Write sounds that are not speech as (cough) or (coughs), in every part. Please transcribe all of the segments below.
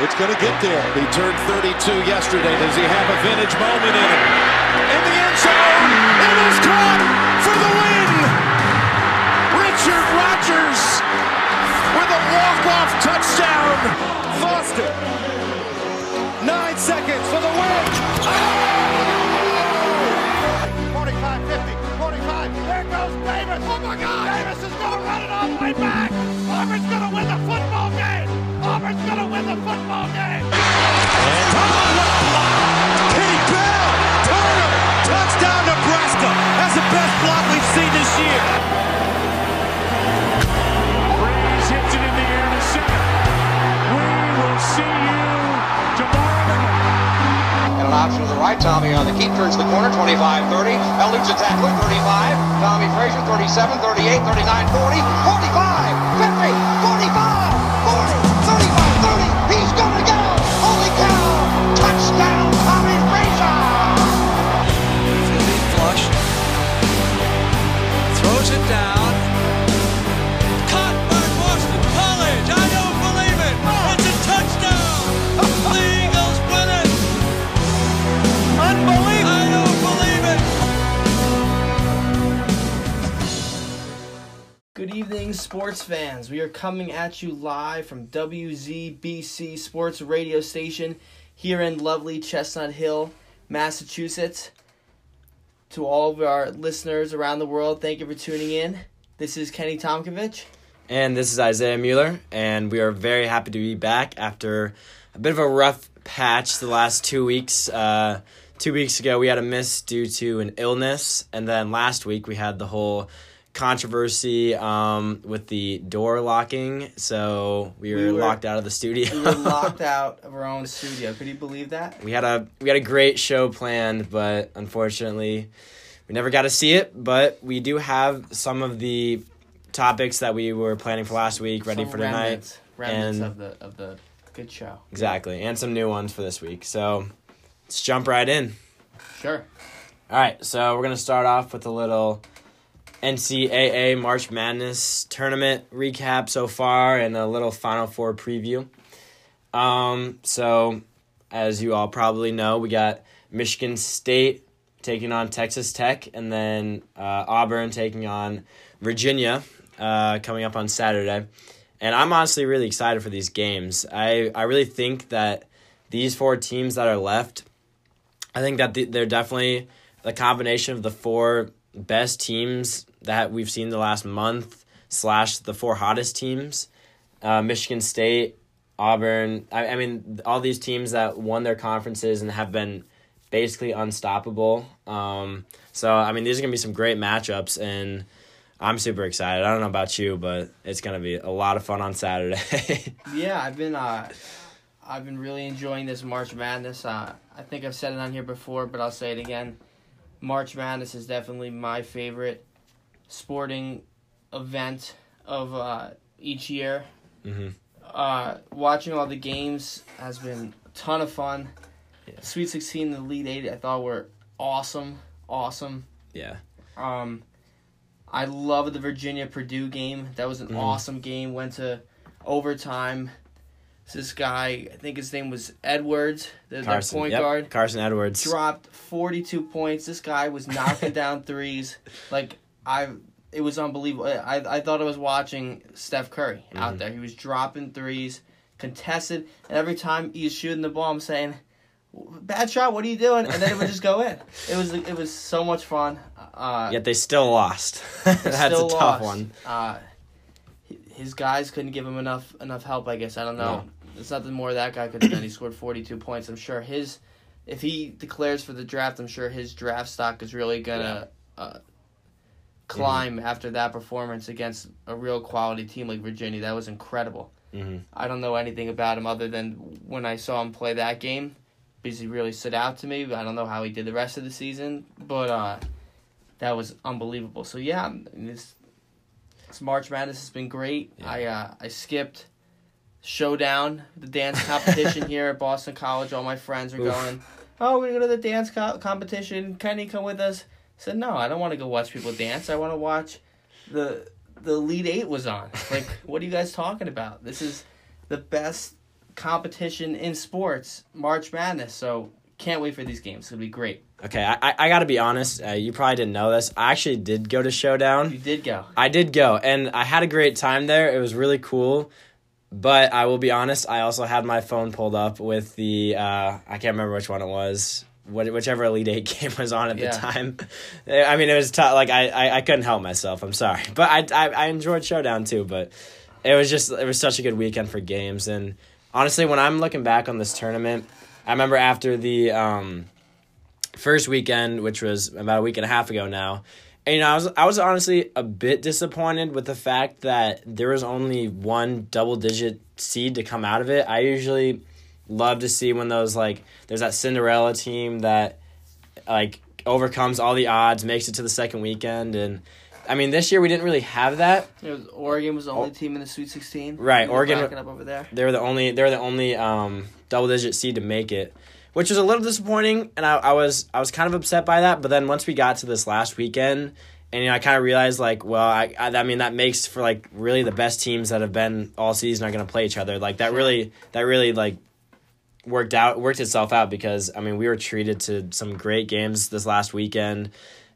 It's going to get there. He turned 32 yesterday. Does he have a vintage moment in it? In the end zone, it is caught for the win. Richard Rodgers with a walk-off touchdown. Foster. Nine seconds for the win. Football game. Touchdown Nebraska. That's the best block we've seen this year. Hits it in the air to center. We will see you tomorrow. And an option to the right. Tommie on the keep turns the corner. 25 30. Eludes a tackler. 35. Tommie Frazier. 37, 38, 39, 40, 45, 50, Good evening, sports fans. We are coming at you live from WZBC Sports Radio Station here in lovely Chestnut Hill, Massachusetts. To all of our listeners around the world, thank you for tuning in. This is Kenny Tomkovich. And this is Isaiah Mueller, and we are very happy to be back after a bit of a rough patch the last two weeks. Uh, two weeks ago, we had a miss due to an illness, and then last week we had the whole controversy um, with the door locking, so we were, We were- locked out of the studio. We were (laughs) locked out of our own studio. Could you believe that? we had a we had a great show planned, but unfortunately, we never got to see it. But we do have some of the topics that we were planning for last week ready Some for tonight. remnants, remnants and- of the of the good show. Exactly, and some new ones for this week. So let's jump right in. Sure. All right, so we're gonna start off with a little NCAA March Madness tournament recap so far, and a little Final Four preview. Um, so as you all probably know, we got Michigan State taking on Texas Tech, and then uh, Auburn taking on Virginia uh, coming up on Saturday. And I'm honestly really excited for these games. I, I really think that these four teams that are left, I think that they're definitely the combination of the four best teams that we've seen the last month slash the four hottest teams. Uh, Michigan State, Auburn. I, I mean, all these teams that won their conferences and have been basically unstoppable. Um, so I mean, these are gonna be some great matchups, and I'm super excited. I don't know about you, but it's gonna be a lot of fun on Saturday. (laughs) Yeah, I've been uh, I've been really enjoying this March Madness. Uh, I think I've said it on here before, but I'll say it again. March Madness is definitely my favorite sporting event of uh, each year. hmm Uh, watching all the games has been a ton of fun. Yeah. Sweet Sixteen, and the Elite Eight, I thought were awesome, awesome. Yeah. Um, I love the Virginia Purdue game. That was an Mhm. awesome game. Went to overtime. This guy, I think his name was Edwards, the, their Carson. point yep, guard, Carson Edwards. dropped forty two points. This guy was knocking (laughs) down threes. Like I, it was unbelievable. I I thought I was watching Steph Curry out Mhm. there. He was dropping threes, contested, and every time he was shooting the ball, I'm saying. Bad shot. What are you doing? And then it would just go in. It was it was so much fun. Uh, Yet they still lost. (laughs) That's still a tough lost. one. Uh, his guys couldn't give him enough enough help. I guess I don't know. There's nothing more that guy could have done. He scored 42 points. I'm sure his, if he declares for the draft, I'm sure his draft stock is really gonna uh, climb after that performance against a real quality team like Virginia. That was incredible. hmm I don't know anything about him other than when I saw him play that game because he really stood out to me. I don't know how he did the rest of the season, but uh, that was unbelievable. So yeah, this, this March Madness has been great. Yeah. I uh, I skipped Showdown, the dance competition (laughs) here at Boston College. All my friends are Oof. going. Oh, we're gonna go to the dance co- competition. Kenny, come with us. Said no, I don't want to go watch people dance. I want to watch the the Elite Eight was on. Like, (laughs) what are you guys talking about? This is the best competition in sports, March Madness. So can't wait for these games. It's gonna be great. Okay, I, I, I got to be honest. Uh, you probably didn't know this. I actually did go to Showdown. You did go. I did go, and I had a great time there. It was really cool. But I will be honest, I also had my phone pulled up with the uh, I can't remember which one it was. Whichever Elite Eight (laughs) game was on at Yeah. the time. I mean, it was tough. Like I, I, I couldn't help myself. I'm sorry, but I, I, I enjoyed Showdown too. But it was just it was such a good weekend for games. And honestly, when I'm looking back on this tournament, I remember after the um, first weekend, which was about a week and a half ago now. And, you know, I was I was honestly a bit disappointed with the fact that there was only one double digit seed to come out of it. I usually love to see when those like there's that Cinderella team that like overcomes all the odds, makes it to the second weekend, and I mean this year we didn't really have that. Was, Oregon was the only team in the Sweet 16. Oh. Right, Oregon- up over there. They were the only they were the only um, double digit seed to make it, which was a little disappointing, and I, I was I was kind of upset by that. But then once we got to this last weekend, and you know I kind of realized like, well, I, I I mean that makes for like really the best teams that have been all season are going to play each other. Like that really that really like worked out worked itself out because I mean we were treated to some great games this last weekend.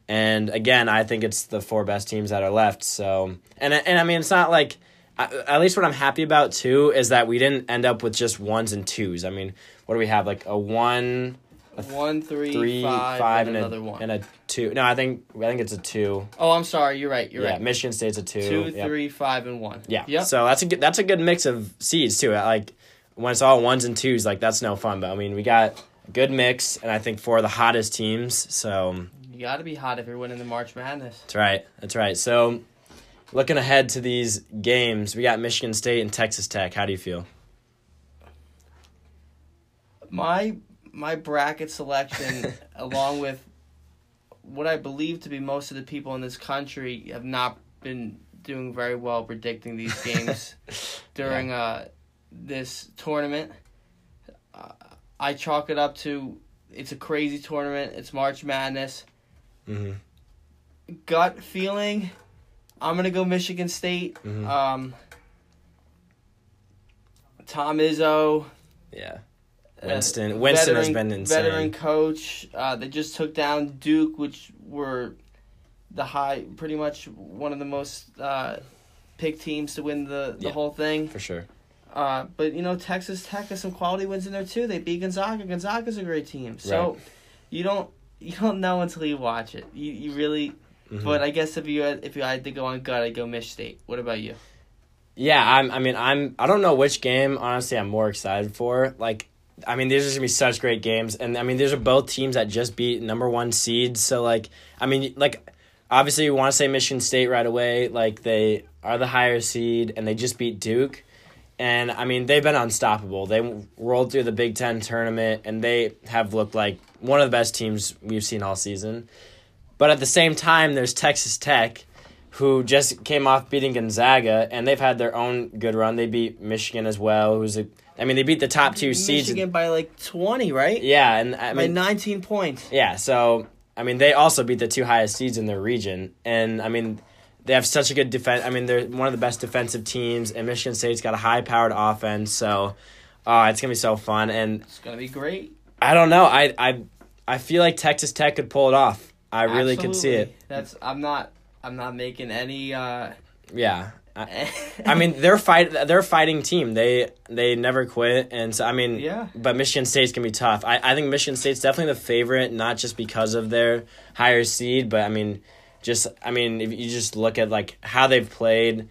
And again, I think it's the four best teams that are left. So, and and I mean, it's not like at least what I'm happy about too is that we didn't end up with just ones and twos. I mean, what do we have? Like a one, One, three, three, five, five, and and, another a, one. and a two. No, I think I think it's a two. oh, I'm sorry. You're right. You're yeah, right. Michigan State's a two. Two, Yep. three, five, and one. Yeah. Yep. So that's a good that's a good mix of seeds too. Like when it's all ones and twos, like that's no fun. But I mean, we got a good mix, and I think four of the hottest teams. So you got to be hot if you're winning the March Madness. That's right. That's right. So, looking ahead to these games, we got Michigan State and Texas Tech. How do you feel? My my bracket selection, (laughs) along with what I believe to be most of the people in this country, have not been doing very well predicting these games (laughs) during uh, this tournament. Uh, I chalk it up to it's a crazy tournament. It's March Madness. Mm-hmm. Gut feeling, I'm gonna go Michigan State. Mhm. Um, Tom Izzo. Yeah. uh, Winston- Winston has been insane. Veteran coach. Uh, they just took down Duke, which were the high, pretty much one of the most uh, picked teams to win the, the Yeah. whole thing. For sure. Uh, but you know, Texas Tech has some quality wins in there too. They beat Gonzaga. Gonzaga's a great team. So Right. you don't you don't know until you watch it. You you really. Mhm. But I guess if you had, if you had to go on gut, I'd go Mich State. What about you? Yeah, I'm. I mean, I'm. I don't know which game. Honestly, I'm more excited for. Like, I mean, these are gonna be such great games, and I mean, these are both teams that just beat number one seeds. So, like, I mean, like, obviously, you want to say Michigan State right away. Like, they are the higher seed, and they just beat Duke. And I mean, they've been unstoppable. They rolled through the Big Ten tournament, and they have looked like one of the best teams we've seen all season. But at the same time, there's Texas Tech, who just came off beating Gonzaga, and they've had their own good run. They beat Michigan as well, who's a. I mean, they beat the top two seeds. Michigan by like twenty, right? Yeah, and I by mean, nineteen points. yeah. So I mean, they also beat the two highest seeds in their region, and I mean, they have such a good defense. I mean, they're one of the best defensive teams, and Michigan State's got a high-powered offense. So, uh, it's gonna be so fun, and It's gonna be great. I don't know. I I I feel like Texas Tech could pull it off. I really could see it. That's I'm not I'm not making any. uh Yeah. I, I mean, (laughs) they're fight. They're a fighting team. They they never quit, and so I mean, Yeah. But Michigan State's gonna be tough. I, I think Michigan State's definitely the favorite, not just because of their higher seed, but I mean, just I mean, if you just look at like how they've played,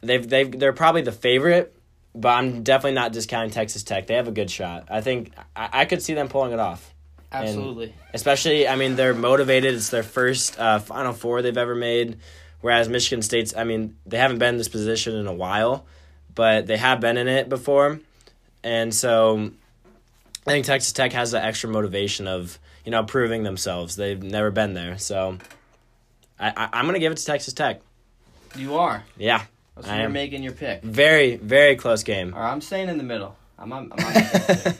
they've they've they're probably the favorite. But I'm definitely not discounting Texas Tech. They have a good shot. I think I, I could see them pulling it off. Absolutely. Especially, I mean, they're motivated. It's their first uh, Final Four they've ever made. Whereas Michigan State's, I mean, they haven't been in this position in a while, but they have been in it before. And so I think Texas Tech has the extra motivation of, you know, proving themselves. They've never been there. So I, I, I'm going to give it to Texas Tech. you are. Yeah. So I you're am. making your pick. Very, very close game. Right, I'm staying in the middle. I'm. I'm, (laughs) I'm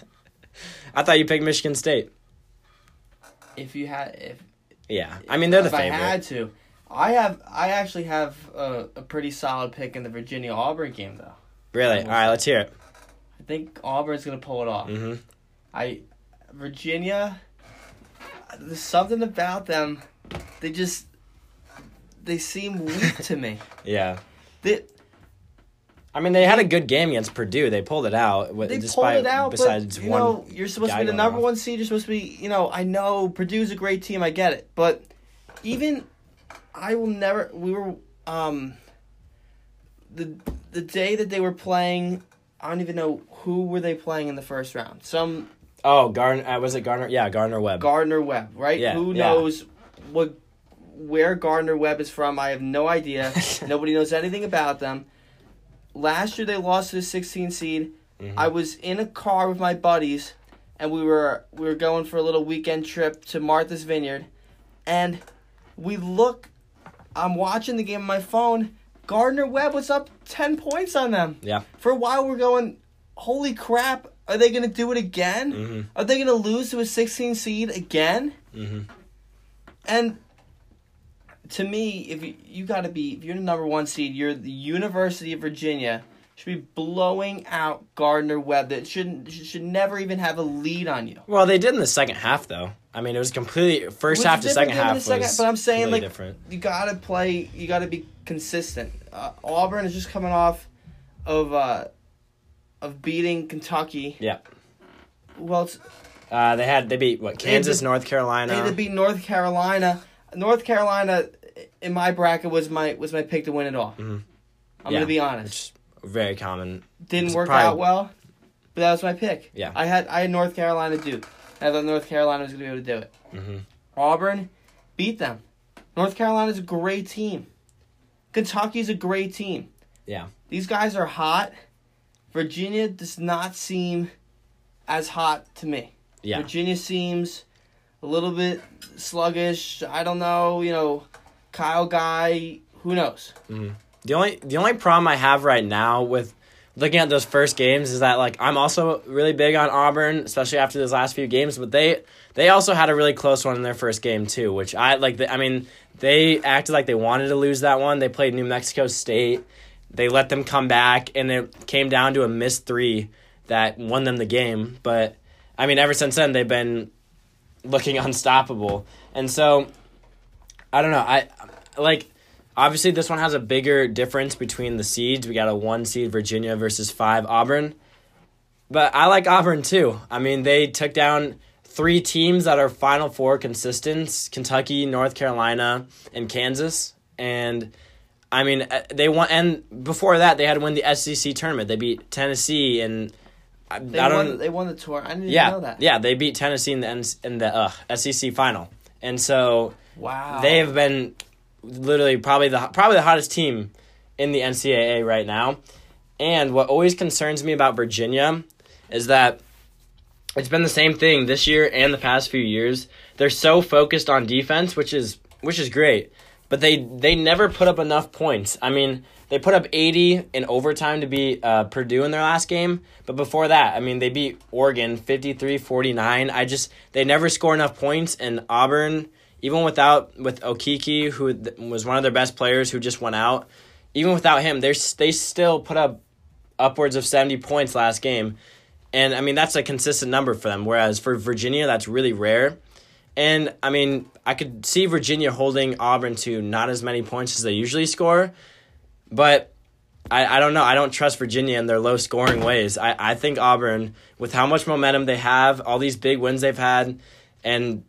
I thought you picked Michigan State. if you had if Yeah. I mean, they're the if I had to, I have. I actually have a, a pretty solid pick in the Virginia Auburn game though. Really? All right, let's hear it. I think Auburn's gonna pull it off. Mm-hmm. I Virginia. There's something about them. They just they seem weak to me. (laughs) Yeah. They, I mean, they had a good game against Purdue. They pulled it out. they pulled despite, it out, besides but you one. know you're supposed to be the number off. one seed. You're supposed to be, you know, I know Purdue's a great team. I get it, but even I will never. We were um the the day that they were playing. I don't even know who were they playing in the first round. Some Oh, Gardner. Uh, was it Gardner? Yeah, Gardner Webb. Gardner Webb, right? Yeah, Who yeah. knows what where Gardner Webb is from? I have no idea. (laughs) Nobody knows anything about them. Last year they lost to the 16 seed. Mm-hmm. I was in a car with my buddies, and we were we were going for a little weekend trip to Martha's Vineyard, and we look. I'm watching the game on my phone. Gardner Webb was up 10 points on them yeah. for a while we're going, holy crap, are they going to do it again? Mhm. Are they going to lose to a 16 seed again? Mhm. And to me, if you, you got to be, if you're the number one seed, you're the University of Virginia, should be blowing out Gardner Webb. That shouldn't should should never even have a lead on you. Well, they did in the second half, though. I mean, it was completely first was half to second half second- but I'm saying like different. you gotta play. You gotta be consistent. Uh, Auburn is just coming off of uh, of beating Kentucky. Yeah. Well? Uh, they had they beat what Kansas, to- North Carolina. They to beat North Carolina. North Carolina in my bracket was my was my pick to win it all. I'm Mm-hmm. Yeah, gonna be honest. very common. Didn't it's work probably- out well, but that was my pick. Yeah. I had I had North Carolina Duke. I thought North Carolina was gonna be able to do it. Mhm. Auburn beat them. North Carolina's a great team. Kentucky's a great team. Yeah. These guys are hot. Virginia does not seem as hot to me. Yeah. Virginia seems a little bit sluggish. I don't know, you know, Kyle Guy, who knows? Mm. The only the only problem I have right now with looking at those first games is that like I'm also really big on Auburn, especially after those last few games. But they they also had a really close one in their first game too, which I like. The, I mean, they acted like they wanted to lose that one. They played New Mexico State. They let them come back, and it came down to a missed three that won them the game. But I mean, ever since then they've been looking (laughs) unstoppable, and so I don't know. I like obviously this one has a bigger difference between the seeds. We got a one seed Virginia versus five Auburn. But I like Auburn too. I mean, they took down three teams that are Final Four consistents: Kentucky, North Carolina, and Kansas. And I mean, uh, they won. And before that, they had to win the SEC tournament. They beat Tennessee, and I, They I don't. won they won the tour. I didn't even yeah, know that. yeah, they beat Tennessee in the in the uh, SEC final, and so Wow. they have been literally probably the probably the hottest team in the NCAA right now. And what always concerns me about Virginia is that it's been the same thing this year and the past few years. They're so focused on defense, which is which is great, but they they never put up enough points. I mean, they put up 80 in overtime to beat uh, Purdue in their last game, but before that, I mean, they beat Oregon 53-49. I just they never score enough points and Auburn even without with Okeke who th- was one of their best players who just went out, even without him, they they still put up upwards of 70 points last game. And I mean, that's a consistent number for them. Whereas for Virginia, that's really rare. And I mean, I could see Virginia holding Auburn to not as many points as they usually score. But I, I don't know. I don't trust Virginia in their low scoring ways. I, I think Auburn, with how much momentum they have, all these big wins they've had, and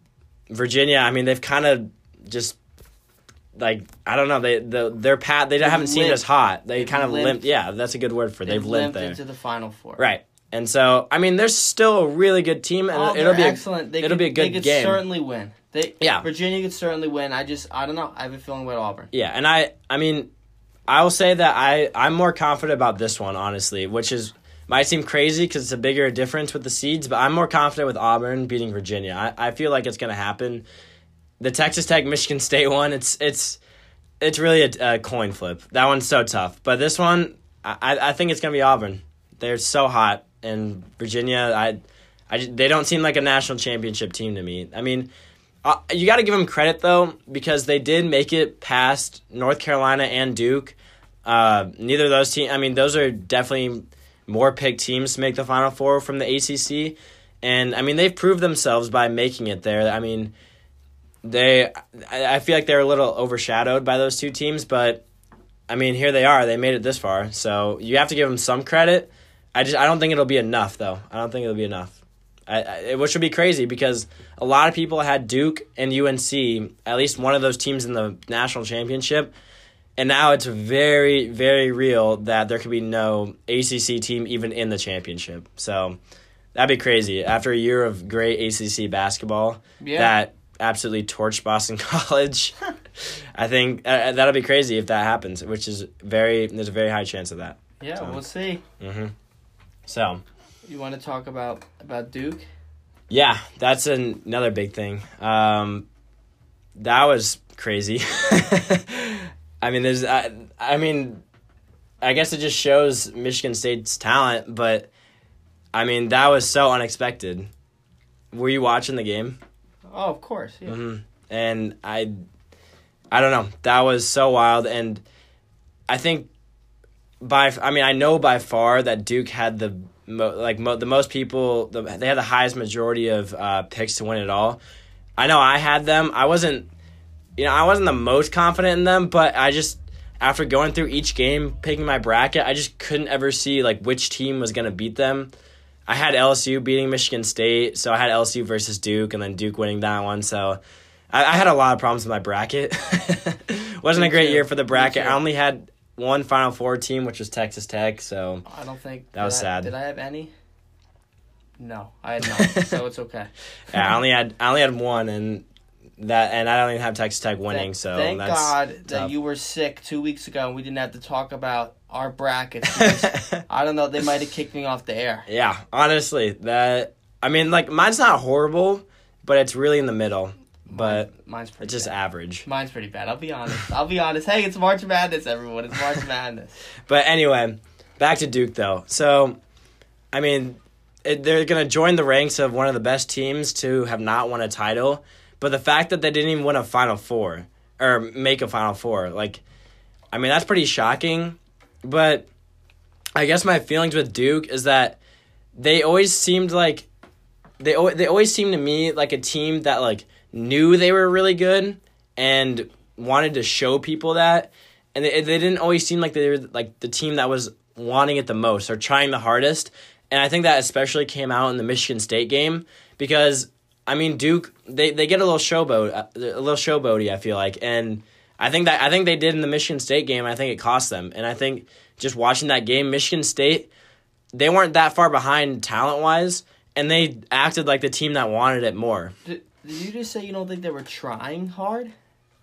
Virginia, I mean, they've kind of just like I don't know. They the their path they haven't seemed limped. as hot. They They've kind of limped. limped. Yeah, that's a good word for. it. They've, limped, there. into the final four. Right. And so, I mean, there's still a really good team, and Oh, it'll be excellent. They it'll could, be a good game. they could game. certainly win. They Yeah. Virginia could certainly win. I just I don't know. I have a feeling with Auburn. Yeah, and I, I mean, I will say that I, I'm more confident about this one, honestly, which is might seem crazy because it's a bigger difference with the seeds, but I'm more confident with Auburn beating Virginia. I, I feel like it's gonna happen. The Texas Tech Michigan State (laughs) one, it's it's it's really a, a coin flip. That one's so tough, but this one, I, I think it's gonna be Auburn. They're so hot, and Virginia, I, I they don't seem like a national championship team to me. I mean. Uh, you got to give them credit though because they did make it past North Carolina and Duke. Uh, neither of those teams. I mean, those are definitely more picked teams to make the Final Four from the ACC, and I mean they've proved themselves by making it there. I mean, they I feel like they're a little overshadowed by those two teams, but I mean here they are. They made it this far, so you have to give them some credit. I just I don't think it'll be enough though. I don't think it'll be enough. I, I, which would be crazy because a lot of people had Duke and UNC, at least one of those teams in the national championship, and now it's very, very real that there could be no ACC team even in the championship. So that'd be crazy. After a year of great ACC basketball Yeah. that absolutely torched Boston (laughs) College, I think uh, that'll be crazy if that happens, which is very, there's a very high chance of that. Yeah, So- we'll see. So. You want to talk about about Duke? Yeah, that's an, another big thing. Um, that was crazy. (laughs) I mean, there's, I, I mean, I guess it just shows Michigan State's talent, but I mean, that was so unexpected. Were you watching the game? Oh, of course. Yeah. Mm-hmm. and I, I don't know. That was so wild, and I think by I mean I know by far that Duke had the mo- like mo- the most people. The, they had the highest majority of uh, picks to win it all. I know I had them. I wasn't, you know, I wasn't the most confident in them, but I just after going through each game, picking my bracket, I just couldn't ever see like which team was gonna beat them. I had LSU beating Michigan State, so I had LSU versus Duke, and then Duke winning that one. So I, I had a lot of problems with my bracket. (laughs) Wasn't Me a great too. year for the bracket. I only had one Final Four team, which was Texas Tech. So I don't think That was I- sad. Did I have any? No, I had (laughs) none. so it's okay. yeah, I only had I only had one, and that and I don't even have Texas Tech winning. Thank- so thank that's God that you were sick two weeks ago and we didn't have to talk about our brackets. (laughs) I don't know. They might have kicked me off the air. Yeah, honestly, that I mean, like mine's not horrible, but it's really in the middle. But Mine's pretty. it's just bad. average. Mine's pretty bad. I'll be honest. I'll be honest. Hey, it's March Madness, everyone. It's March Madness. (laughs) But anyway, back to Duke though. So, I mean, it, they're gonna join the ranks of one of the best teams to have not won a title. But the fact that they didn't even win a Final Four or make a Final Four, like, I mean, that's pretty shocking. But I guess my feelings with Duke is that they always seemed like they they always seemed to me like a team that like knew they were really good and wanted to show people that and they, they didn't always seem like they were like the team that was wanting it the most or trying the hardest and i think that especially came out in the michigan state game because i mean duke they, they get a little showboat uh, a little showboaty i feel like and i think that i think they did in the michigan state game i think it cost them and i think just watching that game michigan state they weren't that far behind talent wise and they acted like the team that wanted it more Did, did you just say you don't think they were trying hard?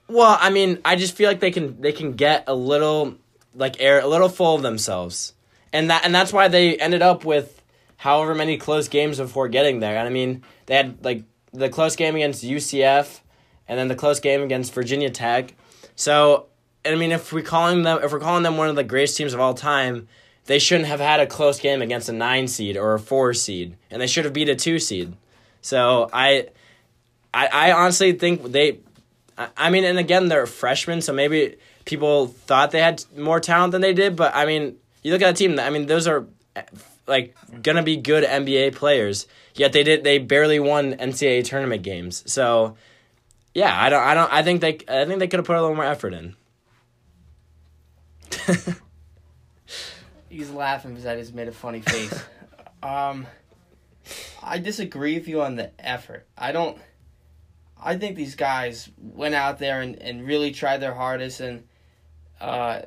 Well, I mean, I just feel like they can they can get a little like air a little full of themselves. And that and that's why they ended up with however many close games before getting there. And I mean, they had like the close game against UCF and then the close game against Virginia Tech. So, I mean, if we calling them if we're calling them one of the greatest teams of all time, they shouldn't have had a close game against a 9 seed or a 4 seed and they should have beat a 2 seed. So, I I, I honestly think they. I, I mean, and again, they're freshmen, so maybe people thought they had more talent than they did. But I mean, you look at a team. I mean, those are like gonna be good NBA players. Yet they did. They barely won NCAA tournament games. So yeah, I don't. I don't. I think they. I think they could have put a little more effort in. (laughs) He's laughing because I just made a funny face. (laughs) um, I disagree with you on the effort. I don't. I think these guys went out there and, and really tried their hardest, and uh,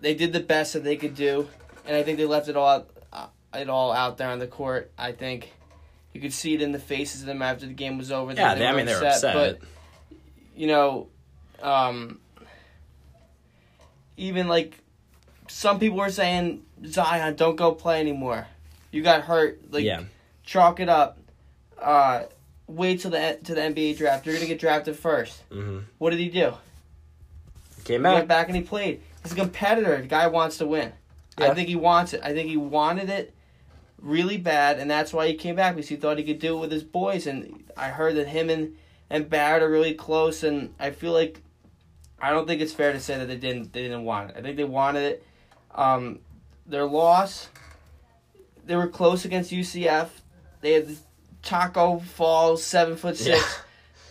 they did the best that they could do, and I think they left it all out, uh, it all out there on the court. I think you could see it in the faces of them after the game was over. Yeah, that they, I mean they were upset. but you know, um, even like some people were saying, Zion, don't go play anymore. You got hurt. Like, yeah, chalk it up. Uh, wait till the to the NBA draft. You're gonna get drafted 1st mm-hmm. What did he do? came He back. went back and he played. He's a competitor. The guy wants to win. I think he wants it. I think he wanted it really bad, and that's why he came back because he thought he could do it with his boys. And I heard that him and and Barrett are really close, and I feel like I don't think it's fair to say that they didn't they didn't want it. I think they wanted it. Um, their loss they were close against UCF. They had the Tacko Falls seven foot six. Yeah.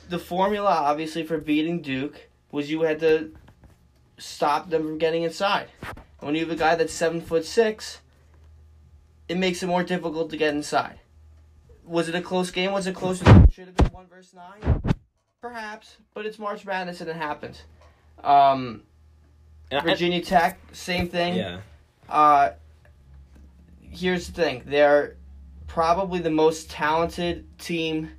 The formula, obviously, for beating Duke was you had to stop them from getting inside. When you have a guy that's seven foot six, it makes it more difficult to get inside. Was it a close game? Was it it should have been one versus nine? Perhaps, but it's March Madness and it happens. Um, Virginia Tech, same thing. yeah. Uh, here's the thing: they're probably the most talented team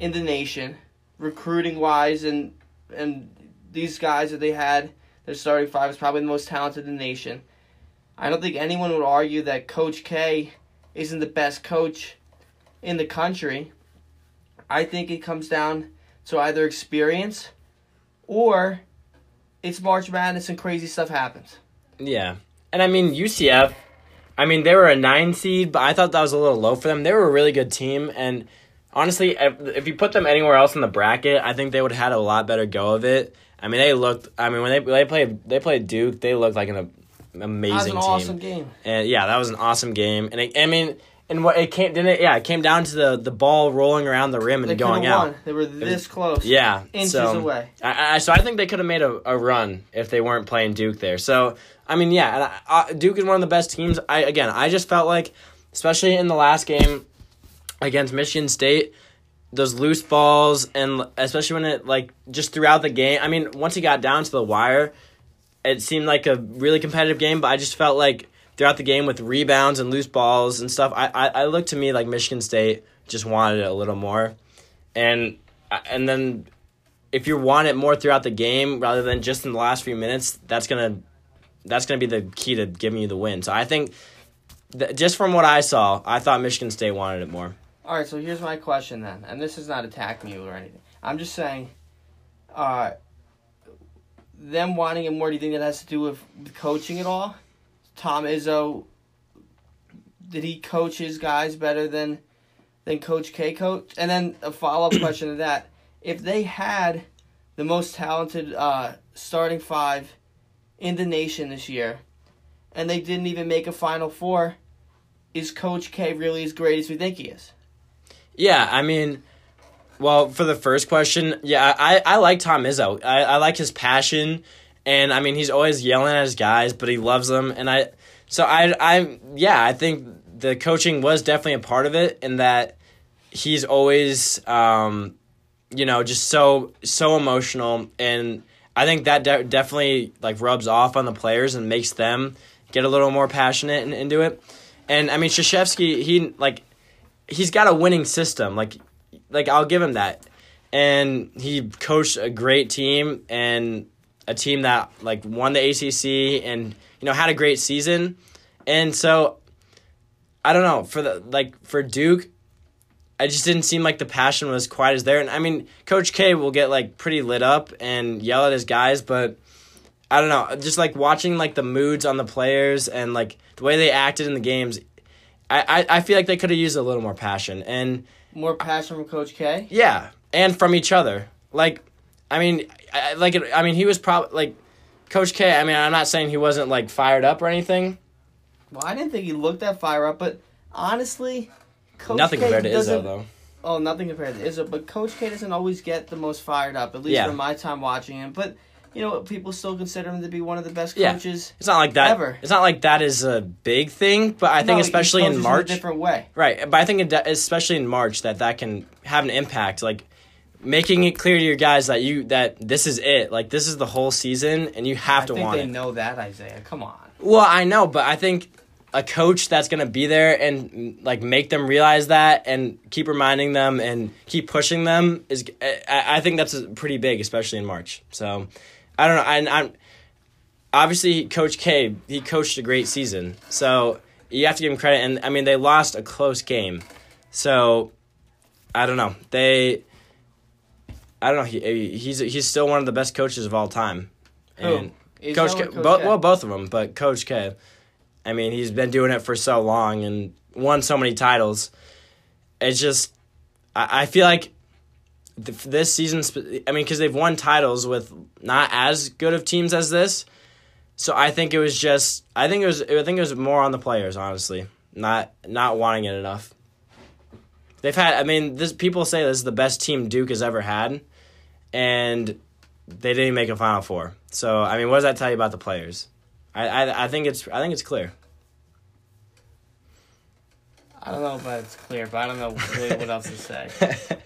in the nation, recruiting wise, and and these guys that they had, their starting five is probably the most talented in the nation. I don't think anyone would argue that Coach K isn't the best coach in the country. I think it comes down to either experience or it's March Madness and crazy stuff happens. Yeah. And I mean, UCF, I mean, they were a nine seed, but I thought that was a little low for them. They were a really good team. And honestly, if, if you put them anywhere else in the bracket, I think they would have had a lot better go of it. I mean, they looked, I mean, when they, they played they played Duke, they looked like an amazing That was awesome game. And yeah, that was an awesome game. And it, I mean, and what it came, didn't it? Yeah, it came down to the, the ball rolling around the rim and They going out. won. They were this close. Yeah, Inches so, away. I, I, so I think they could have made a, a run if they weren't playing Duke there. So I mean, yeah, and I, I, Duke is one of the best teams. I again, I just felt like, especially in the last game against Michigan State, those loose balls and especially when it like just throughout the game. I mean, once he got down to the wire, it seemed like a really competitive game. But I just felt like throughout the game with rebounds and loose balls and stuff, I I, I looked to me like Michigan State just wanted it a little more, and and then if you want it more throughout the game rather than just in the last few minutes, that's gonna that's gonna be the key to giving you the win. So I think th- just from what I saw, I thought Michigan State wanted it more. All right, so here's my question then, and this is not attacking you or anything. I'm just saying, uh, them wanting it more. Do you think that has to do with coaching at all? Tom Izzo, did he coach his guys better than than Coach K coach? And then a follow up (coughs) question to that: If they had the most talented uh, starting five in the nation this year, and they didn't even make a Final Four, is Coach K really as great as we think he is? Yeah, I mean, well, for the first question, yeah, I, I like Tom Izzo. I, I like his passion, and I mean, he's always yelling at his guys, but he loves them, and I, so I, I, yeah, I think the coaching was definitely a part of it, in that he's always, um, you know, just so so emotional, and I think that de- definitely like rubs off on the players and makes them get a little more passionate and into it. And I mean, Krzyzewski, he like he's got a winning system. Like like I'll give him that. And he coached a great team and a team that like won the ACC and you know had a great season. And so I don't know, for the like for Duke I just didn't seem like the passion was quite as there. And I mean, Coach K will get like pretty lit up and yell at his guys, but I don't know, just like watching like the moods on the players and like the way they acted in the games, I, I, I feel like they could have used a little more passion. And More passion from Coach K. yeah, and from each other. Like, I mean, I, like, it, I mean, he was probably like, Coach K. I mean, I'm not saying he wasn't like fired up or anything. Well, I didn't think he looked that fired up, but honestly, Coach Nothing K compared to Izzo though. Oh, nothing compared to Izzo, but Coach K doesn't always get the most fired up, at least Yeah. from my time watching him. But you know, people still consider him to be one of the best coaches. Yeah. It's not like that. Ever. It's not like that is a big thing, but I think No, he especially in a March, different way. right? But I think especially in March that that can have an impact. Like making it clear to your guys that you that this is it. Like this is the whole season, and you have I to think want they it. know that, Isaiah. Come on. Well, I know, but I think a coach that's going to be there and like make them realize that and keep reminding them and keep pushing them is I, I think that's pretty big, especially in March. So I don't know. I, I'm obviously Coach K. He coached a great season, so you have to give him credit. And I mean, they lost a close game, so I don't know. They. I don't know. He, he's he's still one of the best coaches of all time. Who? Coach K, Coach bo- well, both of them, but Coach K. I mean, he's been doing it for so long and won so many titles. It's just, I, I feel like this season. I mean, because they've won titles with not as good of teams as this. So I think it was just. I think it was. I think it was more on the players, honestly, not not wanting it enough. They've had. I mean, this people say this is the best team Duke has ever had, and they didn't make a Final Four. So I mean, what does that tell you about the players? I I, I think it's I think it's clear. I don't know if that's clear, but I don't know really what else to say.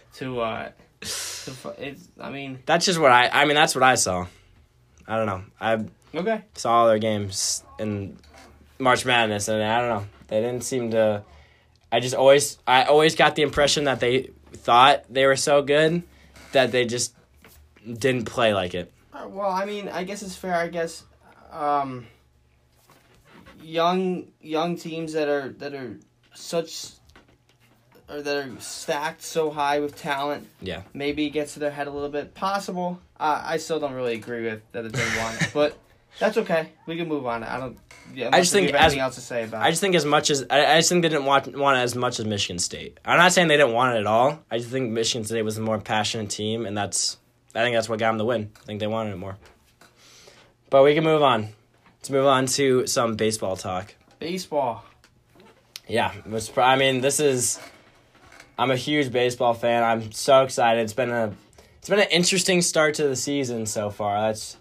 (laughs) to uh, fu- it's. I mean, That's just what I. I mean, that's what I saw. I don't know. I okay. saw all their games in March Madness, and I don't know. They didn't seem to. I just always, I always got the impression that they thought they were so good that they just didn't play like it. Uh, Well, I mean, I guess it's fair. I guess, um, young young teams that are that are such or that are stacked so high with talent, Yeah. maybe it gets to their head a little bit. Possible. Uh, I still don't really agree with that it didn't want, it, but that's okay. We can move on. I don't. Yeah, I just think as- else to say about. I just think as much as I, I just think they didn't want want it as much as Michigan State. I'm not saying they didn't want it at all. I just think Michigan State was a more passionate team, and that's I think that's what got them the win. I think they wanted it more. But we can move on. Let's move on to some baseball talk. baseball. Yeah, which I mean, this is. I'm a huge baseball fan. I'm so excited. It's been a, it's been an interesting start to the season so far. That's,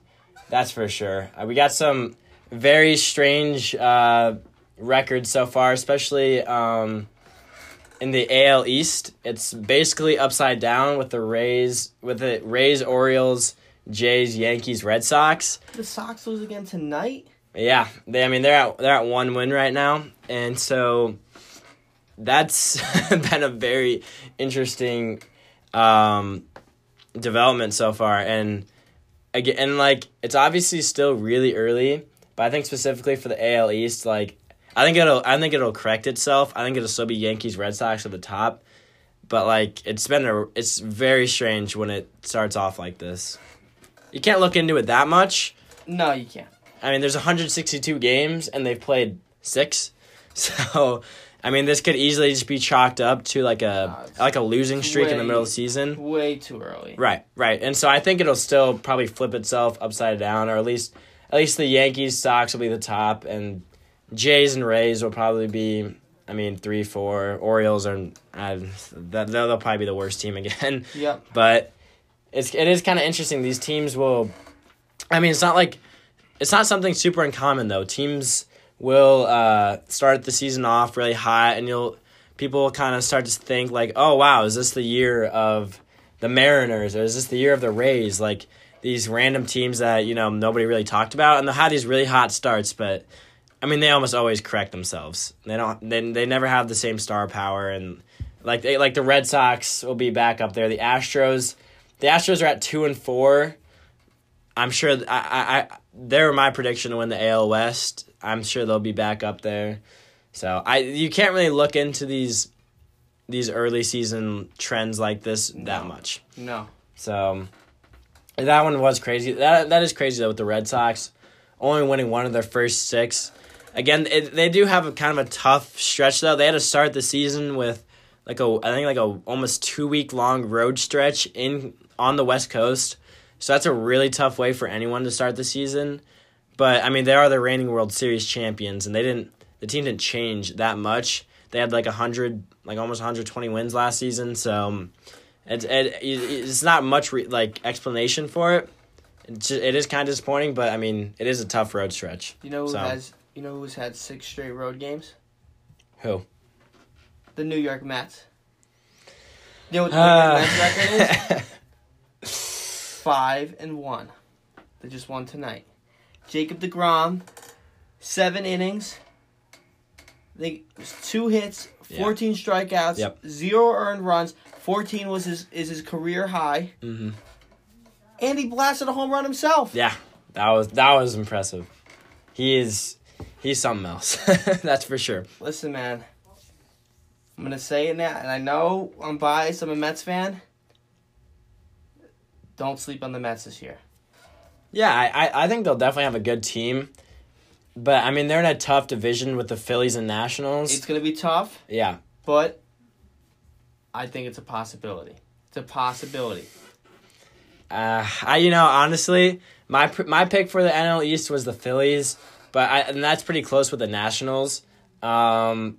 that's for sure. Uh, we got some very strange uh, records so far, especially um, in the AL East. It's basically upside down with the Rays, with the Rays, Orioles, Jays, Yankees, Red Sox. The Sox lose again tonight. Yeah, they. I mean, they're at they're at one win right now, and so that's (laughs) been a very interesting um, development so far. And again, and like it's obviously still really early, but I think specifically for the AL East, like I think it'll I think it'll correct itself. I think it'll still be Yankees Red Sox at the top, but like it's been a it's very strange when it starts off like this. You can't look into it that much. No, you can't. I mean, there's 162 games and they've played six, (laughs) so I mean, this could easily just be chalked up to like a it's like a losing streak in the middle of the season. Way too early. Right, right, and so I think it'll still probably flip itself upside down, or at least at least the Yankees, Sox will be the top, and Jays and Rays will probably be. I mean, three, four. Orioles are uh, that they'll they'll probably be the worst team again. (laughs) Yep. But it's it is kind of interesting. These teams will. I mean, it's not like it's not something super uncommon though. Teams will uh, start the season off really hot, and you'll people kind of start to think like, oh wow, is this the year of the Mariners, or is this the year of the Rays? Like these random teams that you know nobody really talked about, and they'll have these really hot starts, but. I mean, they almost always correct themselves. They don't. They, they never have the same star power, and like they like the Red Sox will be back up there. The Astros, the Astros are at two and four. I'm sure. I, I, I they're my prediction to win the AL West. I'm sure they'll be back up there. So I you can't really look into these these early season trends like this that much. No. So that one was crazy. That that is crazy though with the Red Sox only winning one of their first six. Again, it, they do have a kind of a tough stretch though. They had to start the season with like a I think like a almost two week long road stretch in on the West Coast. So that's a really tough way for anyone to start the season. But I mean, they are the reigning World Series champions, and they didn't. The team didn't change that much. They had like a hundred, like almost 120 wins last season. So um, it, it it's not much re- like explanation for it. It's it is kind of disappointing, but I mean, it is a tough road stretch. You know who So- has you know who's had six straight road games? Who? The New York Mets. You know what the New York Mets record is? (laughs) Five and one. They just won tonight. Jacob DeGrom, seven innings. They two hits, Yeah. fourteen strikeouts, Yep. zero earned runs. Fourteen was his is his career high. Mhm. And he blasted a home run himself. yeah, that was that was impressive. He is he's something else. (laughs) That's for sure. Listen, man. I'm gonna say it now, and I know I'm biased. I'm a Mets fan. Don't sleep on the Mets this year. Yeah, I, I, I think they'll definitely have a good team. But I mean, they're in a tough division with the Phillies and Nationals. It's gonna be tough, yeah, but I think it's a possibility. It's a possibility. uh, I you know honestly, my my pick for the NL East was the Phillies, but I and that's pretty close with the Nationals. Um,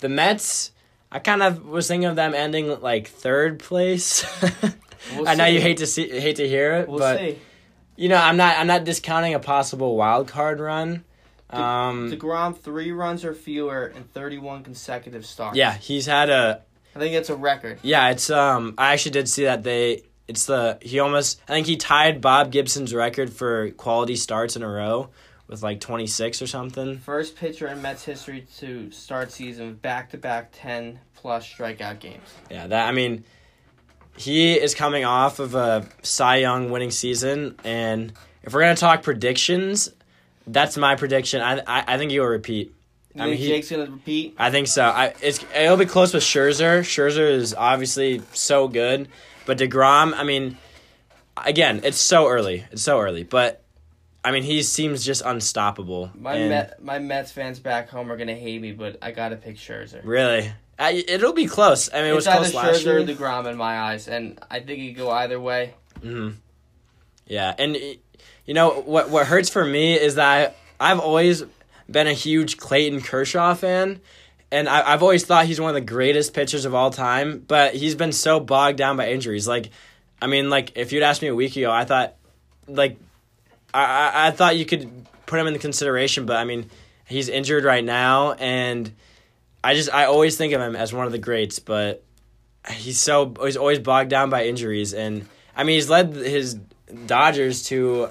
the Mets, I kind of was thinking of them ending like third place. (laughs) We'll I know you hate to see hate to hear it, We'll but see. You know I'm not I'm not discounting a possible wild card run. Um, Degrom three runs or fewer in 31 consecutive starts. yeah, he's had a I think it's a record. yeah. It's um I actually did see that they it's the he almost I think he tied Bob Gibson's record for quality starts in a row with like 26 or something. First pitcher in Mets history to start season with back-to-back 10 plus strikeout games. Yeah, that I mean, he is coming off of a Cy Young winning season, and if we're gonna talk predictions, that's my prediction. I I, I think he will repeat. You I mean, think he, Jake's gonna repeat? I think so. I it's it'll be close with Scherzer. Scherzer is obviously so good, but Degrom. I mean, again, it's so early. It's so early, but I mean, he seems just unstoppable. My and- Met, my Mets fans back home are gonna hate me, but I gotta pick Scherzer. Really, I, it'll be close. I mean, it was it's close last Scherzer year. or Degrom in my eyes, and I think it could go either way. hmm Yeah, and you know what? What hurts for me is that I've always been a huge Clayton Kershaw fan, and I, I've always thought he's one of the greatest pitchers of all time. But he's been so bogged down by injuries. Like, I mean, like if you'd asked me a week ago, I thought, like, I I, I thought you could put him in the consideration, but I mean, he's injured right now, and I just I always think of him as one of the greats, but he's so he's always bogged down by injuries. And I mean he's led his Dodgers to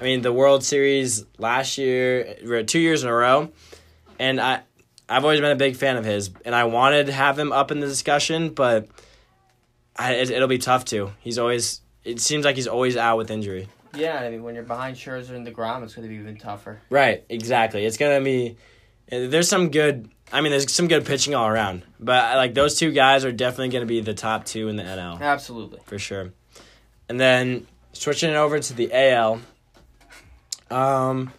I mean the World Series last year two years in a row. And I I've always been a big fan of his and I wanted to have him up in the discussion but I, it, it'll be tough to. He's always it seems like he's always out with injury. Yeah, I mean when you're behind Scherzer and Degrom, it's gonna be even tougher. right exactly. It's gonna be there's some good I mean there's some good pitching all around but like those two guys are definitely gonna be the top two in the NL Absolutely. for sure. And then switching it over to the AL. Um,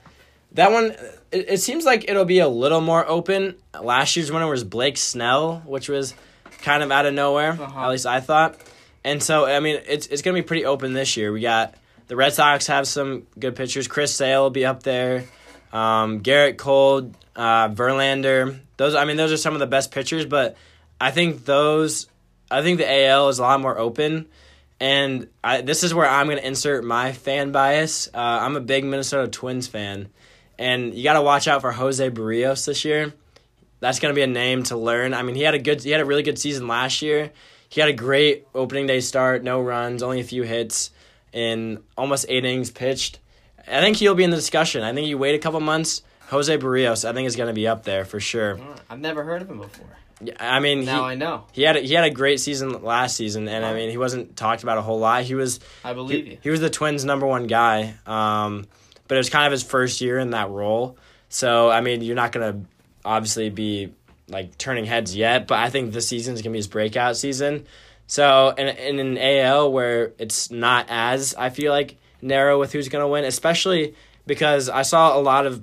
that one it, it seems like it'll be a little more open. Last year's winner was Blake Snell, which was kind of out of nowhere. Uh-huh. At least I thought. And so I mean, it's it's gonna be pretty open this year. We got the Red Sox have some good pitchers. Chris Sale will be up there. Um, Gerrit Cole, uh, Verlander. Those I mean, those are some of the best pitchers. But I think those I think the AL is a lot more open. And I, this is where I'm going to insert my fan bias. Uh, I'm a big Minnesota Twins fan. And you got to watch out for Jose Berrios this year. That's going to be a name to learn. I mean, he had a good he had a really good season last year. He had a great opening day start, no runs, only a few hits in almost 8 innings pitched. I think he'll be in the discussion. I think you wait a couple months, Jose Berrios I think is going to be up there for sure. I've never heard of him before. Yeah, I mean, Now he, I know. he had a, he had a great season last season, and I mean he wasn't talked about a whole lot. He was I believe he, you. he was the Twins' number one guy, um, but it was kind of his first year in that role. So I mean, you're not gonna obviously be like turning heads yet, but I think this season is gonna be his breakout season. So in in an AL where it's not as I feel like narrow with who's gonna win, especially because I saw a lot of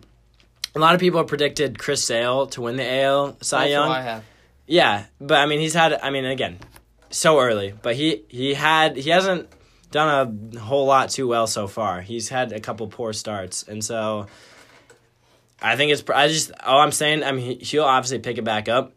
a lot of people have predicted Chris Sale to win the AL Cy That's Young. I have. Yeah, but I mean, he's had. I mean, again, so early, but he he had he hasn't done a whole lot too well so far. He's had a couple poor starts, and so I think it's. I just all I'm saying. I mean, he, he'll obviously pick it back up,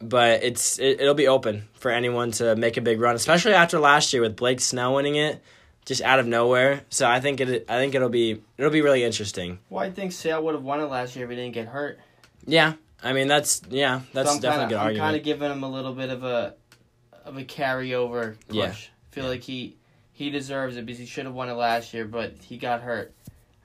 but it's it, it'll be open for anyone to make a big run, especially after last year with Blake Snell winning it just out of nowhere. So I think it. I think it'll be it'll be really interesting. Well, I think Sale would have won it last year if he didn't get hurt. Yeah, I mean that's yeah that's so I'm definitely kinda, a good I'm argument. kind of giving him a little bit of a of a carryover push. Yeah. I feel like he he deserves it because he should have won it last year, but he got hurt.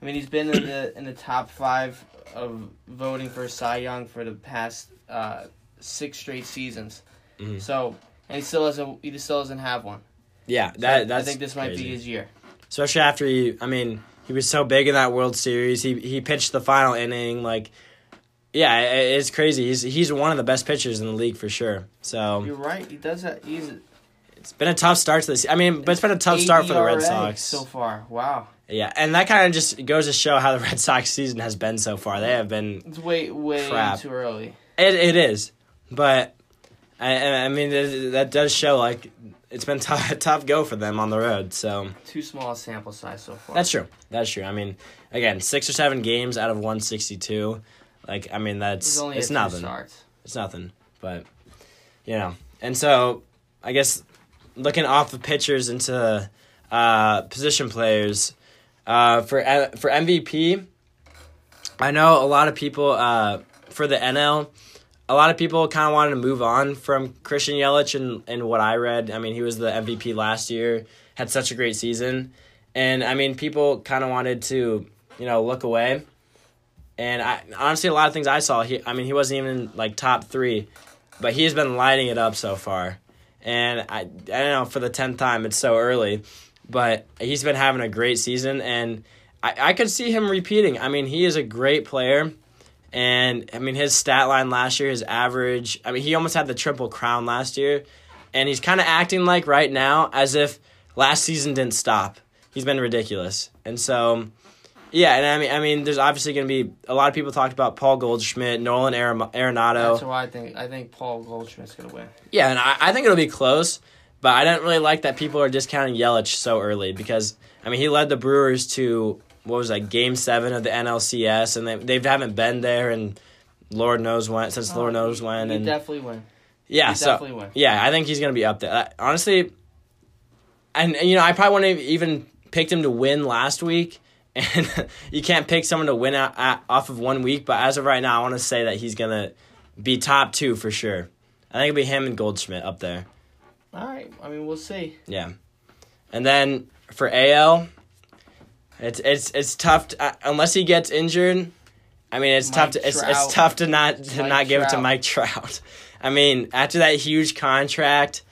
I mean, he's been in the in the top five of voting for Cy Young for the past uh, six straight seasons. Mhm. So, and he still doesn't he still doesn't have one. Yeah, So that that's I think this might crazy. be his year. especially after he i mean he was so big in that world series he he pitched the final inning like yeah it's crazy he's he's one of the best pitchers in the league for sure so You're right. He does that. He's it's been a tough start to this i mean but it's been a tough start for the red sox so far. Wow, yeah and that kind of just goes to show how the (laughs) red sox season has been so far they have been it's way way Crap. too early. it, it is but I, I mean that does show like it's been (laughs) tough tough go for them on the road so Too small a sample size so far. That's true. That's true. I mean, again, six or seven games out of one sixty two. Like, I mean, that's only it's nothing. starts. It's nothing. but you know. And so I guess looking off the pitchers into uh, position players uh, for for MVP. I know a lot of people uh, for the NL. A lot of people kind of wanted to move on from Christian Yelich, and, and what I read, I mean, he was the MVP last year, had such a great season, and I mean, people kind of wanted to, you know, look away. And I honestly, a lot of things I saw, he, I mean, he wasn't even like top three, but he's been lighting it up so far. And I, I don't know for the tenth time, it's so early, but he's been having a great season, and I, I could see him repeating. I mean, he is a great player. And I mean, his stat line last year, his average, I mean, he almost had the triple crown last year. And he's kind of acting like right now as if last season didn't stop. He's been ridiculous. And so, yeah, and I mean, I mean, there's obviously going to be a lot of people talked about Paul Goldschmidt, Nolan Arenado. That's why I think I think Paul Goldschmidt's gonna win. Yeah, and I, I think it'll be close, but I don't really like that people are discounting Yelich so early because I mean he led the Brewers to what was that game seven of the NLCS, and they they haven't been there, and Lord knows when since Lord knows when, He and definitely win. yeah, he'd so definitely win. yeah, I think he's gonna be up there. Uh, honestly, and you know I probably wouldn't have even picked him to win last week. (laughs) And you can't pick someone to win out, off of one week, but as of right now, I want to say that he's gonna be top two for sure. I think it'll be him and Goldschmidt up there. All right. I mean, we'll see. Yeah, and then for AL, it's it's it's tough to, uh, unless he gets injured. I mean, it's tough to it's, it's tough to not to Mike not give it to Mike Trout. (laughs) I mean, after that huge contract,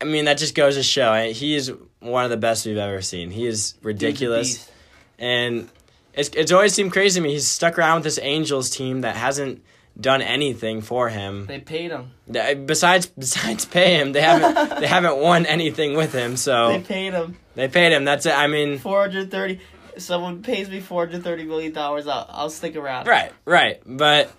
I mean that just goes to show I- he is one of the best we've ever seen. He is ridiculous, and it's it's always seemed crazy to me. He's stuck around with this Angels team that hasn't done anything for him. They paid him. Besides besides pay him, they haven't (laughs) they haven't won anything with him. So They paid him they paid him. That's it. I mean, four hundred thirty. Someone pays me four hundred thirty million dollars. I'll I'll stick around. right, right. But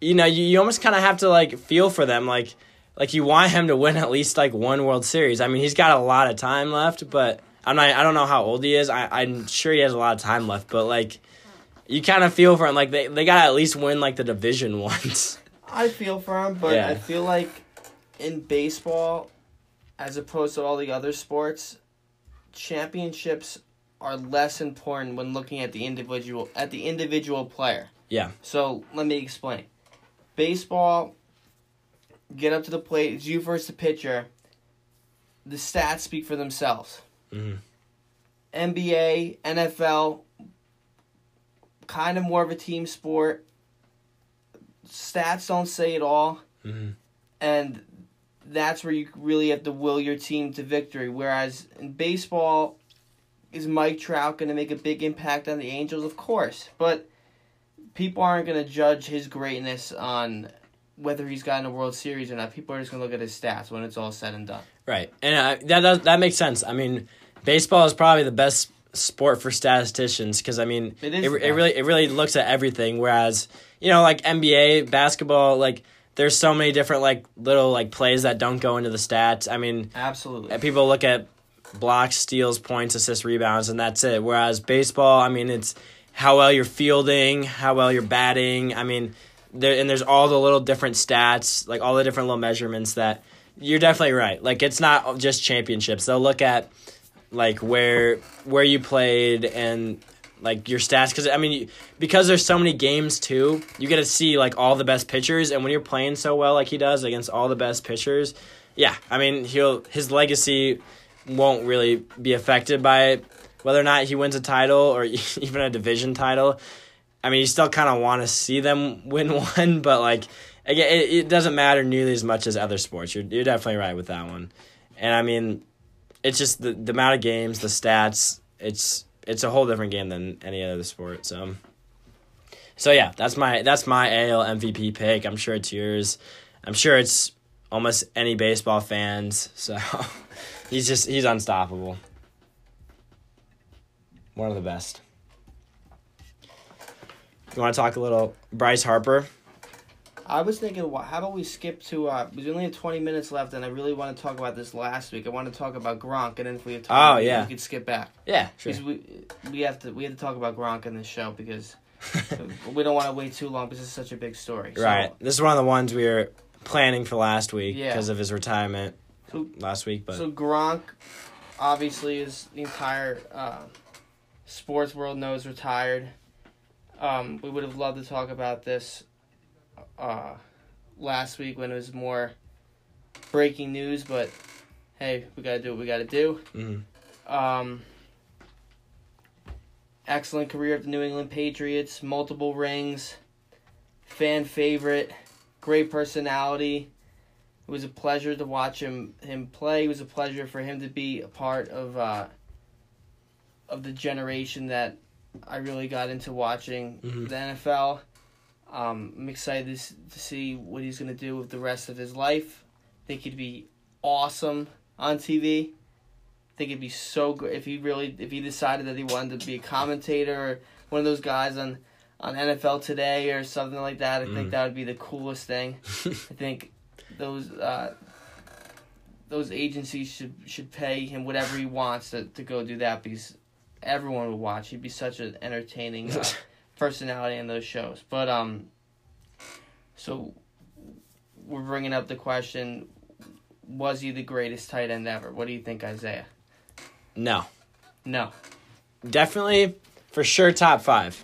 you know, you, you almost kind of have to like feel for them, like like you want him to win at least like one World Series. I mean, he's got a lot of time left, but I'm not. I don't know how old he is. I, I'm sure he has a lot of time left, but like you kind of feel for him. Like they they got to at least win like the division (laughs) once. I feel for him, but Yeah. I feel like in baseball, as opposed to all the other sports, championships are less important when looking at the individual at the individual player. yeah, So let me explain. Baseball, get up to the plate. It's you versus the pitcher. The stats speak for themselves. Mhm. NBA, NFL, kind of more of a team sport. Stats don't say it all, Mhm. and that's where you really have to will your team to victory. Whereas in baseball, is Mike Trout going to make a big impact on the Angels? Of course, but people aren't going to judge his greatness on whether he's gotten a World Series or not. People are just going to look at his stats when it's all said and done. right. And uh, that does that makes sense. I mean, baseball is probably the best sport for statisticians because I mean, It is it, it really it really looks at everything. Whereas you know, like NBA basketball, like there's so many different like little like plays that don't go into the stats. I mean, Absolutely. People look at blocks, steals, points, assists, rebounds, and that's it. Whereas baseball, I mean, it's how well you're fielding, how well you're batting. I mean, there and there's all the little different stats, like all the different little measurements that you're definitely right. Like it's not just championships. They'll look at like where where you played and like your stats because I mean because there's so many games too. You get to see like all the best pitchers, and when you're playing so well like he does against all the best pitchers, yeah, I mean he'll his legacy won't really be affected by it whether or not he wins a title or (laughs) even a division title. I mean, you still kind of want to see them win (laughs) one, but like again, it, it doesn't matter nearly as much as other sports. You're you're definitely right with that one, and I mean, it's just the the amount of games, the stats. It's it's a whole different game than any other sport. So, so yeah, that's my that's my AL MVP pick. I'm sure it's yours. I'm sure it's almost any baseball fans. So (laughs) he's just he's unstoppable. One of the best. You want to talk a little Bryce Harper? I was thinking, wh- how about we skip to? Uh, we only have twenty minutes left, and I really want to talk about this last week. I want to talk about Gronk, and then if we have time, Oh, we- yeah. we could skip back. Yeah, sure. Because we we have to we have to talk about Gronk in this show because (laughs) we don't want to wait too long because it's such a big story. So, Right. This is one of the ones we were planning for last week Yeah. because of his retirement So- last week. But So Gronk, obviously, is the entire uh, sports world knows retired. Um, we would have loved to talk about this uh, last week when it was more breaking news, but hey, we gotta do what we gotta do. Mhm. Um, excellent career at the New England Patriots, multiple rings, fan favorite, great personality. It was a pleasure to watch him him play. It was a pleasure for him to be a part of uh, of the generation that I really got into watching Mhm. the NFL. Um, I'm excited to, to see what he's going to do with the rest of his life. I think he'd be awesome on TV. I think it'd be so good if he really if he decided that he wanted to be a commentator or one of those guys on on NFL Today or something like that. I think Mm. that would be the coolest thing. (laughs) I think those uh, those agencies should should pay him whatever he wants to, to go do that because everyone would watch. He'd be such an entertaining uh, (laughs) personality in those shows. But um, so we're bringing up the question: Was he the greatest tight end ever? What do you think, Isaiah? no, No. definitely for sure top five.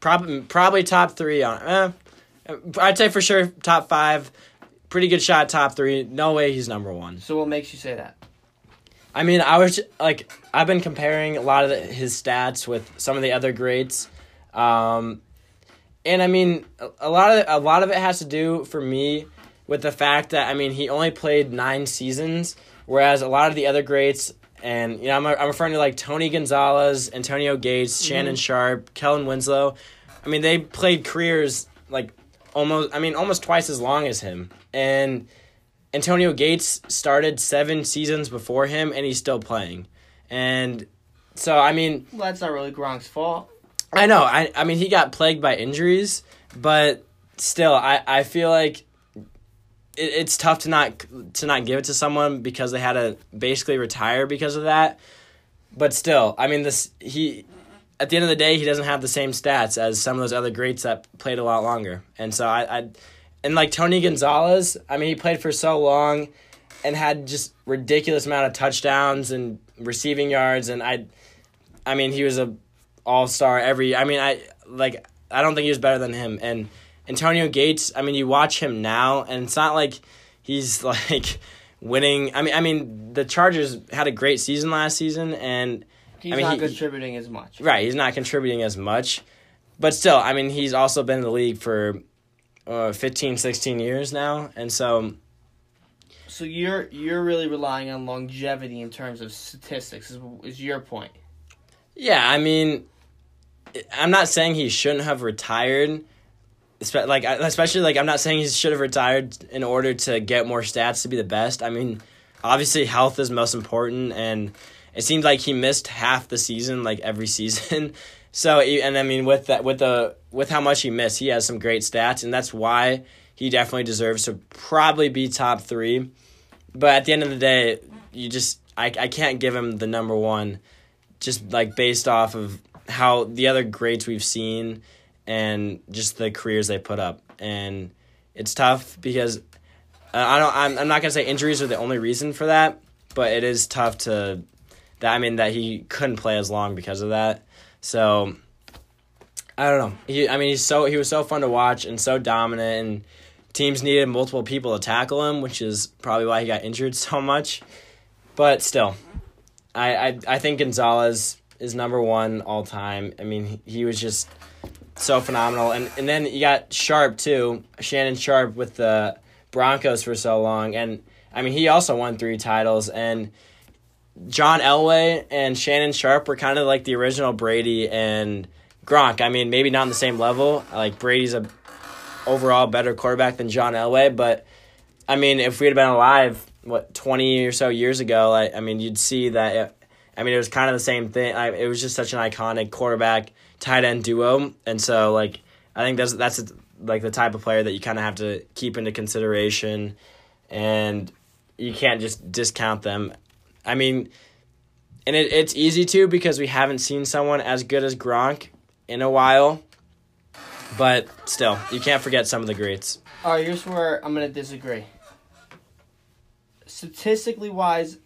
Probably probably top three on. Eh, I'd say for sure top five. Pretty good shot top three. No way he's number one. So what makes you say that? I mean, I was like, I've been comparing a lot of the, his stats with some of the other greats, um, and I mean, a, lot of a lot of it has to do for me with the fact that I mean he only played nine seasons, whereas a lot of the other greats, and you know, I'm I'm referring to like Tony Gonzalez, Antonio Gates, Shannon Sharpe, Kellen Winslow. I mean, they played careers like almost, I mean, almost twice as long as him, and. Antonio Gates started seven seasons before him, and he's still playing. And so, I mean, Well, that's not really Gronk's fault. I know. I, I mean, he got plagued by injuries, but still, I, I feel like it, it's tough to not to not give it to someone because they had to basically retire because of that. But still, I mean, this he at the end of the day, he doesn't have the same stats as some of those other greats that played a lot longer. And so I, I and like Tony Gonzalez, I mean, he played for so long and had just ridiculous amount of touchdowns and receiving yards and I I mean, he was a all-star every I mean, I like I don't think he was better than him and Antonio Gates, I mean, you watch him now and it's not like he's (laughs) like winning. I mean, I mean, the Chargers had a great season last season and He's I mean, not he- contributing as much. Right, he's not contributing as much. But still, I mean, he's also been in the league for uh, 15, 16 years now. And so, So you're you're really relying on longevity in terms of statistics. Is, is your point? yeah, I mean, I'm not saying he shouldn't have retired. Like, especially, like, I'm not saying he should have retired in order to get more stats to be the best. I mean, obviously, health is most important. And it seemed like he missed half the season, like, every (laughs) season. So, and I mean, with that, with the, with how much he missed, he has some great stats. And that's why he definitely deserves to probably be top three. But at the end of the day, you just I, I can't give him the number one just like based off of how the other greats we've seen and just the careers they put up. And it's tough because uh, I don't I'm, I'm not going to say injuries are the only reason for that, but it is tough to that I mean that he couldn't play as long because of that. So I don't know. He I mean he's so he was so fun to watch and so dominant and teams needed multiple people to tackle him, which is probably why he got injured (laughs) so much. But still, I I, I think Gonzalez is number one all time. I mean, he, was just so phenomenal. And and then you got Sharpe too, Shannon Sharpe with the Broncos for so long, and I mean he also won three titles. And John Elway and Shannon Sharpe were kind of like the original Brady and Gronk. I mean, maybe not on the same level. Like Brady's a overall better quarterback than John Elway, but I mean, if we'd have been alive, what twenty or so years ago, I, I mean, you'd see that. I mean, it was kind of the same thing. I, it was just such an iconic quarterback tight end duo, and so like I think that's that's like the type of player that you kind of have to keep into consideration, and you can't just discount them. I mean, and it, it's easy to because we haven't seen someone as good as Gronk in a while. But still, you can't forget some of the greats. All right, here's where I'm gonna disagree. Statistically wise,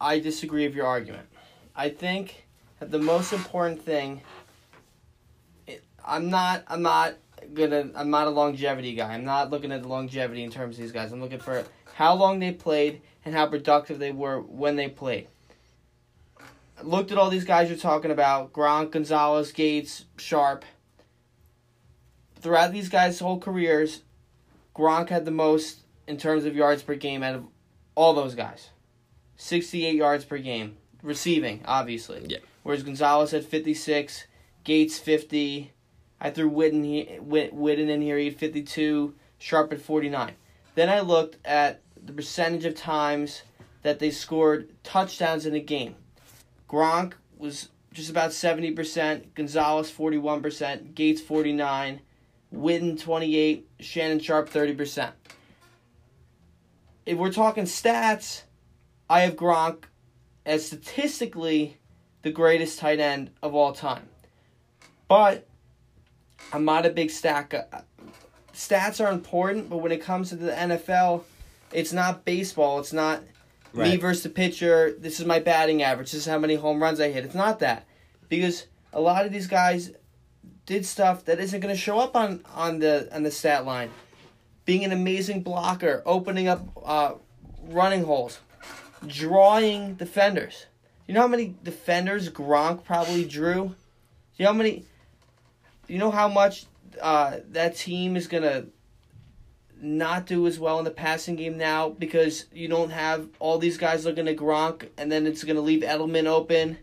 I disagree with your argument. I think that the most important thing. I'm not. I'm not gonna. I'm not a longevity guy. I'm not looking at the longevity in terms of these guys. I'm looking for how long they played and how productive they were when they played. I looked at all these guys you're talking about: Gronk, Gonzalez, Gates, Sharpe. Throughout these guys' whole careers, Gronk had the most in terms of yards per game out of all those guys. 68 yards per game. Receiving, obviously. Yeah. Whereas Gonzalez had 56, Gates 50. I threw Witten, he- Witten in here, he had 52, Sharpe at 49. Then I looked at the percentage of times that they scored touchdowns in a game. Gronk was just about 70%, Gonzalez 41%, Gates 49, Witten 28, Shannon Sharpe 30%. If we're talking stats, I have Gronk as statistically the greatest tight end of all time. But I'm not a big stack. Stats are important, but when it comes to the NFL, it's not baseball. It's not me versus the pitcher. This is my batting average. This is how many home runs I hit. It's not that because a lot of these guys did stuff that isn't going to show up on on the on the stat line. Being an amazing blocker, opening up uh, running holes, drawing defenders. You know how many defenders Gronk probably drew? You know how many? You know how much uh, that team is gonna not do as well in the passing game now because you don't have all these guys looking at Gronk, and then it's gonna leave Edelman open.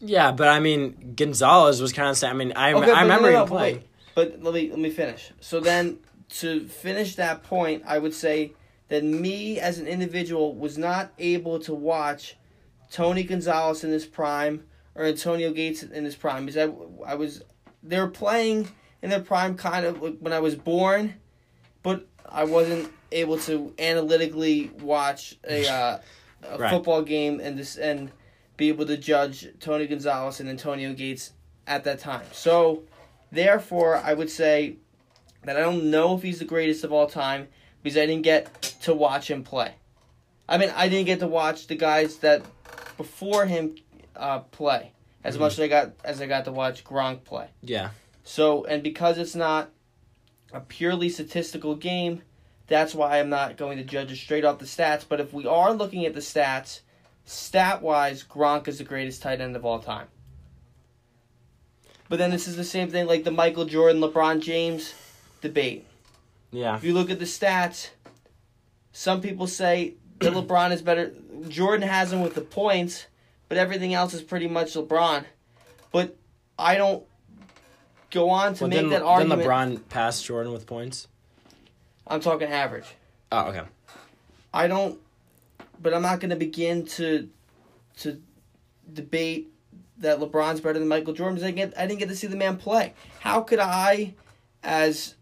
Yeah, but I mean, Gonzalez was kind of. I mean, I Okay, I remember no, no, him playing. wait. But let me let me finish. So then to finish that point, I would say that me as an individual was not able to watch Tony Gonzalez in his prime or Antonio Gates in his prime because I, I was they were playing in their prime kind of when I was born, but I wasn't able to analytically watch a, uh, a (laughs) Right. football game and this and be able to judge Tony Gonzalez and Antonio Gates at that time. So, therefore, I would say that I don't know if he's the greatest of all time because I didn't get to watch him play. I mean, I didn't get to watch the guys that before him uh, play as much as I got as I got to watch Gronk play. Yeah. So, and because it's not a purely statistical game, that's why I'm not going to judge it straight off the stats. But if we are looking at the stats, stat wise, Gronk is the greatest tight end of all time. But then this is the same thing like the Michael Jordan, LeBron James debate. Yeah. If you look at the stats, some people say that (clears throat) LeBron is better. Jordan has him with the points, but everything else is pretty much LeBron. But I don't go on to Well, make didn't, that didn't argument. LeBron passed Jordan with points? I'm talking average. Oh, okay. I don't, but I'm not going to begin to to debate that LeBron's better than Michael Jordan because I, get, I didn't get to see the man play. How could I, as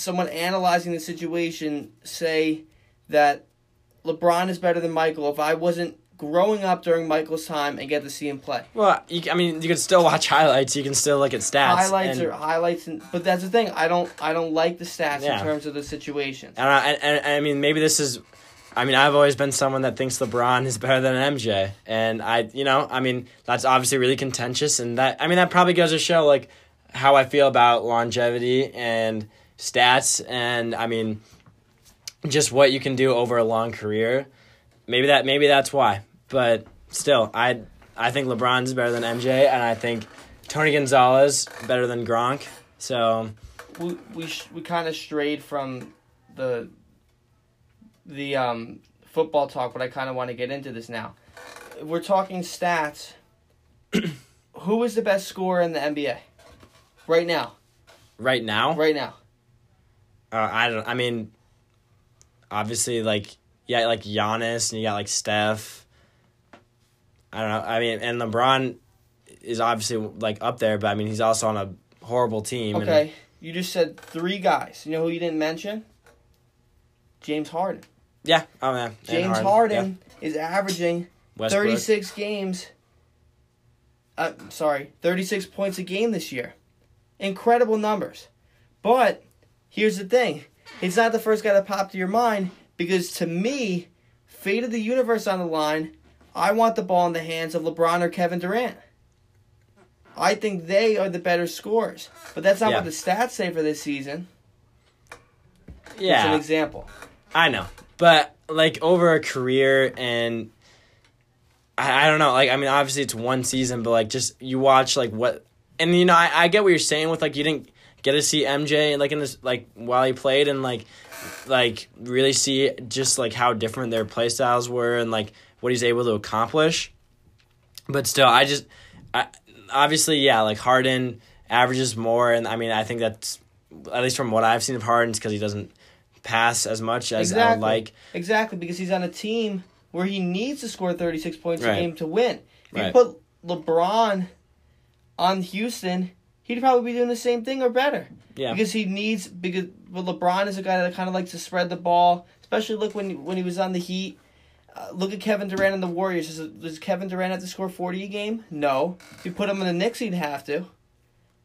someone analyzing the situation, say that LeBron is better than Michael if I wasn't growing up during Michael's time and get to see him play? Well, you, I mean, you can still watch (laughs) highlights. You can still look at stats. highlights and, are highlights, and, but that's the thing. I don't I don't like the stats Yeah. in terms of the situations. And I, and, and I mean, maybe this is. I mean, I've always been someone that thinks LeBron is (laughs) better than MJ, and I, you know, I mean, that's obviously really contentious, and that, I mean, that probably goes to show like how I feel about longevity and stats, and I mean, just what you can do over a long career. Maybe that, maybe that's why, but still, I, I think LeBron's better than MJ, and I think Tony Gonzalez better than Gronk. So we we sh- we kind of strayed from the the um football talk, but I kind of want to get into this now. We're talking stats. (clears throat) who is the best scorer in the NBA right now? right now, Right now, Uh, I don't. I mean, obviously, like yeah, like Giannis, and you got like Steph. I don't know. I mean, and LeBron is obviously like up there, but I mean, he's also on a horrible team. and- okay. You just said three guys. You know who you didn't mention? James Harden. yeah. Oh man. And James Harden, is averaging. Westbrook. 36 games. Uh, sorry, 36 points a game this year. Incredible numbers. But here's the thing he's not the first guy that popped to your mind because to me, fate of the universe on the line, I want the ball in the hands of LeBron or Kevin Durant. I think they are the better scorers. But that's not Yeah. what the stats say for this season. Yeah. It's an example. I know, but like over a career and I, I don't know. Like I mean, obviously it's one season, but like just you watch like what and you know I, I get what you're saying with like you didn't get to see MJ like in this like while he played and like like really see just like how different their play styles were and like what he's able to accomplish. But still, I just I, obviously yeah like Harden averages more and I mean I think that's at least from what I've seen of Harden's because he doesn't pass as much as I would like. Exactly, because he's on a team where he needs to score 36 points Right. a game to win. If you Right. put LeBron on Houston, he'd probably be doing the same thing or better. Yeah. Because he needs because well, LeBron is a guy that kind of likes to spread the ball, especially look when when he was on the Heat. Uh, look at Kevin Durant and the Warriors. Does, does Kevin Durant have to score 40 a game? No. If you put him in the Knicks, he'd have to.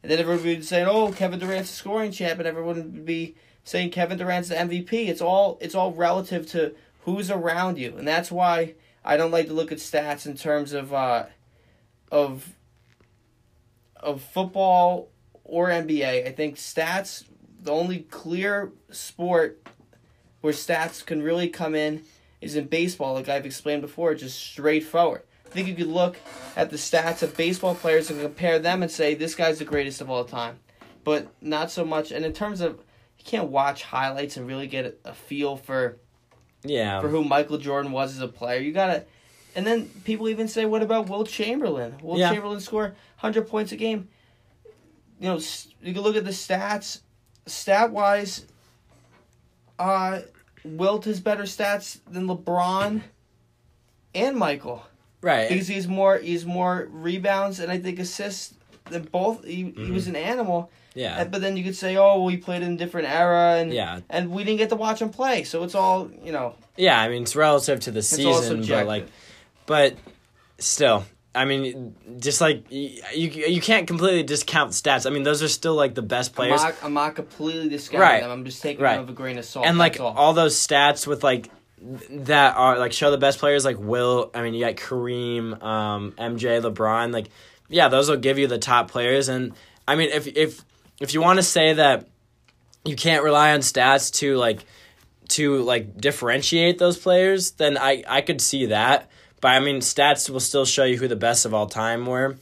And then everyone would be saying, "Oh, Kevin Durant's a scoring champ," and everyone would be saying Kevin Durant's the MVP. It's all it's all relative to who's around you, and that's why I don't like to look at stats in terms of uh, of of football or NBA. I think stats the only clear sport where stats can really come in is in baseball, like I've explained before, just straightforward. I think you could look at the stats of baseball players and compare them and say this guy's the greatest of all time, but not so much. And in terms of you can't watch highlights and really get a feel for Yeah. for who Michael Jordan was as a player. You gotta, and then people even say, "What about Wilt Chamberlain? Wilt Yeah. Chamberlain score hundred points a game?" You know, you can look at the stats. Stat wise, uh, Wilt has better stats than LeBron and Michael right. because he's more he's more rebounds and I think assists than both. He, he was an animal. yeah. But then you could say, oh, well, he played in a different era, and Yeah. and we didn't get to watch him play, so it's all you know. Yeah, I mean it's relative to the season, but like, but still, I mean, just like you, you, can't completely discount stats. I mean, those are still like the best I'm players, not, I'm not completely discounting Right. them. I'm just taking Right. them with a grain of salt. and like all. all those stats with like that are like show the best players like Will. I mean, you got Kareem, um, MJ, LeBron. Like, yeah, those will give you the top players. And I mean, if if if you want to say that you can't rely on stats to like to like differentiate those players, then I I could see that. But I mean, stats will still show you who the best of all time were,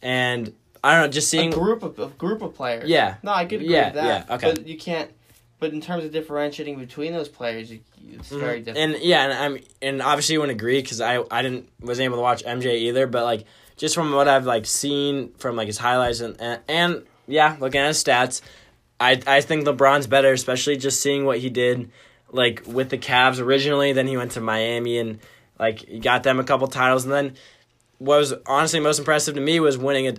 and I don't know, just seeing a group of a group of players. Yeah. No, I could agree Yeah, with that. yeah, okay. But you can't. But in terms of differentiating between those players, it's very different. Mm-hmm. And yeah, and I'm and obviously you wouldn't agree because I I didn't wasn't able to watch MJ either, but like just from what I've like seen from like his highlights and and, and yeah, looking at his stats, I I think LeBron's better, especially just seeing what he did like with the Cavs originally. Then he went to Miami and like he got them a couple titles, and then what was honestly most impressive to me was winning a,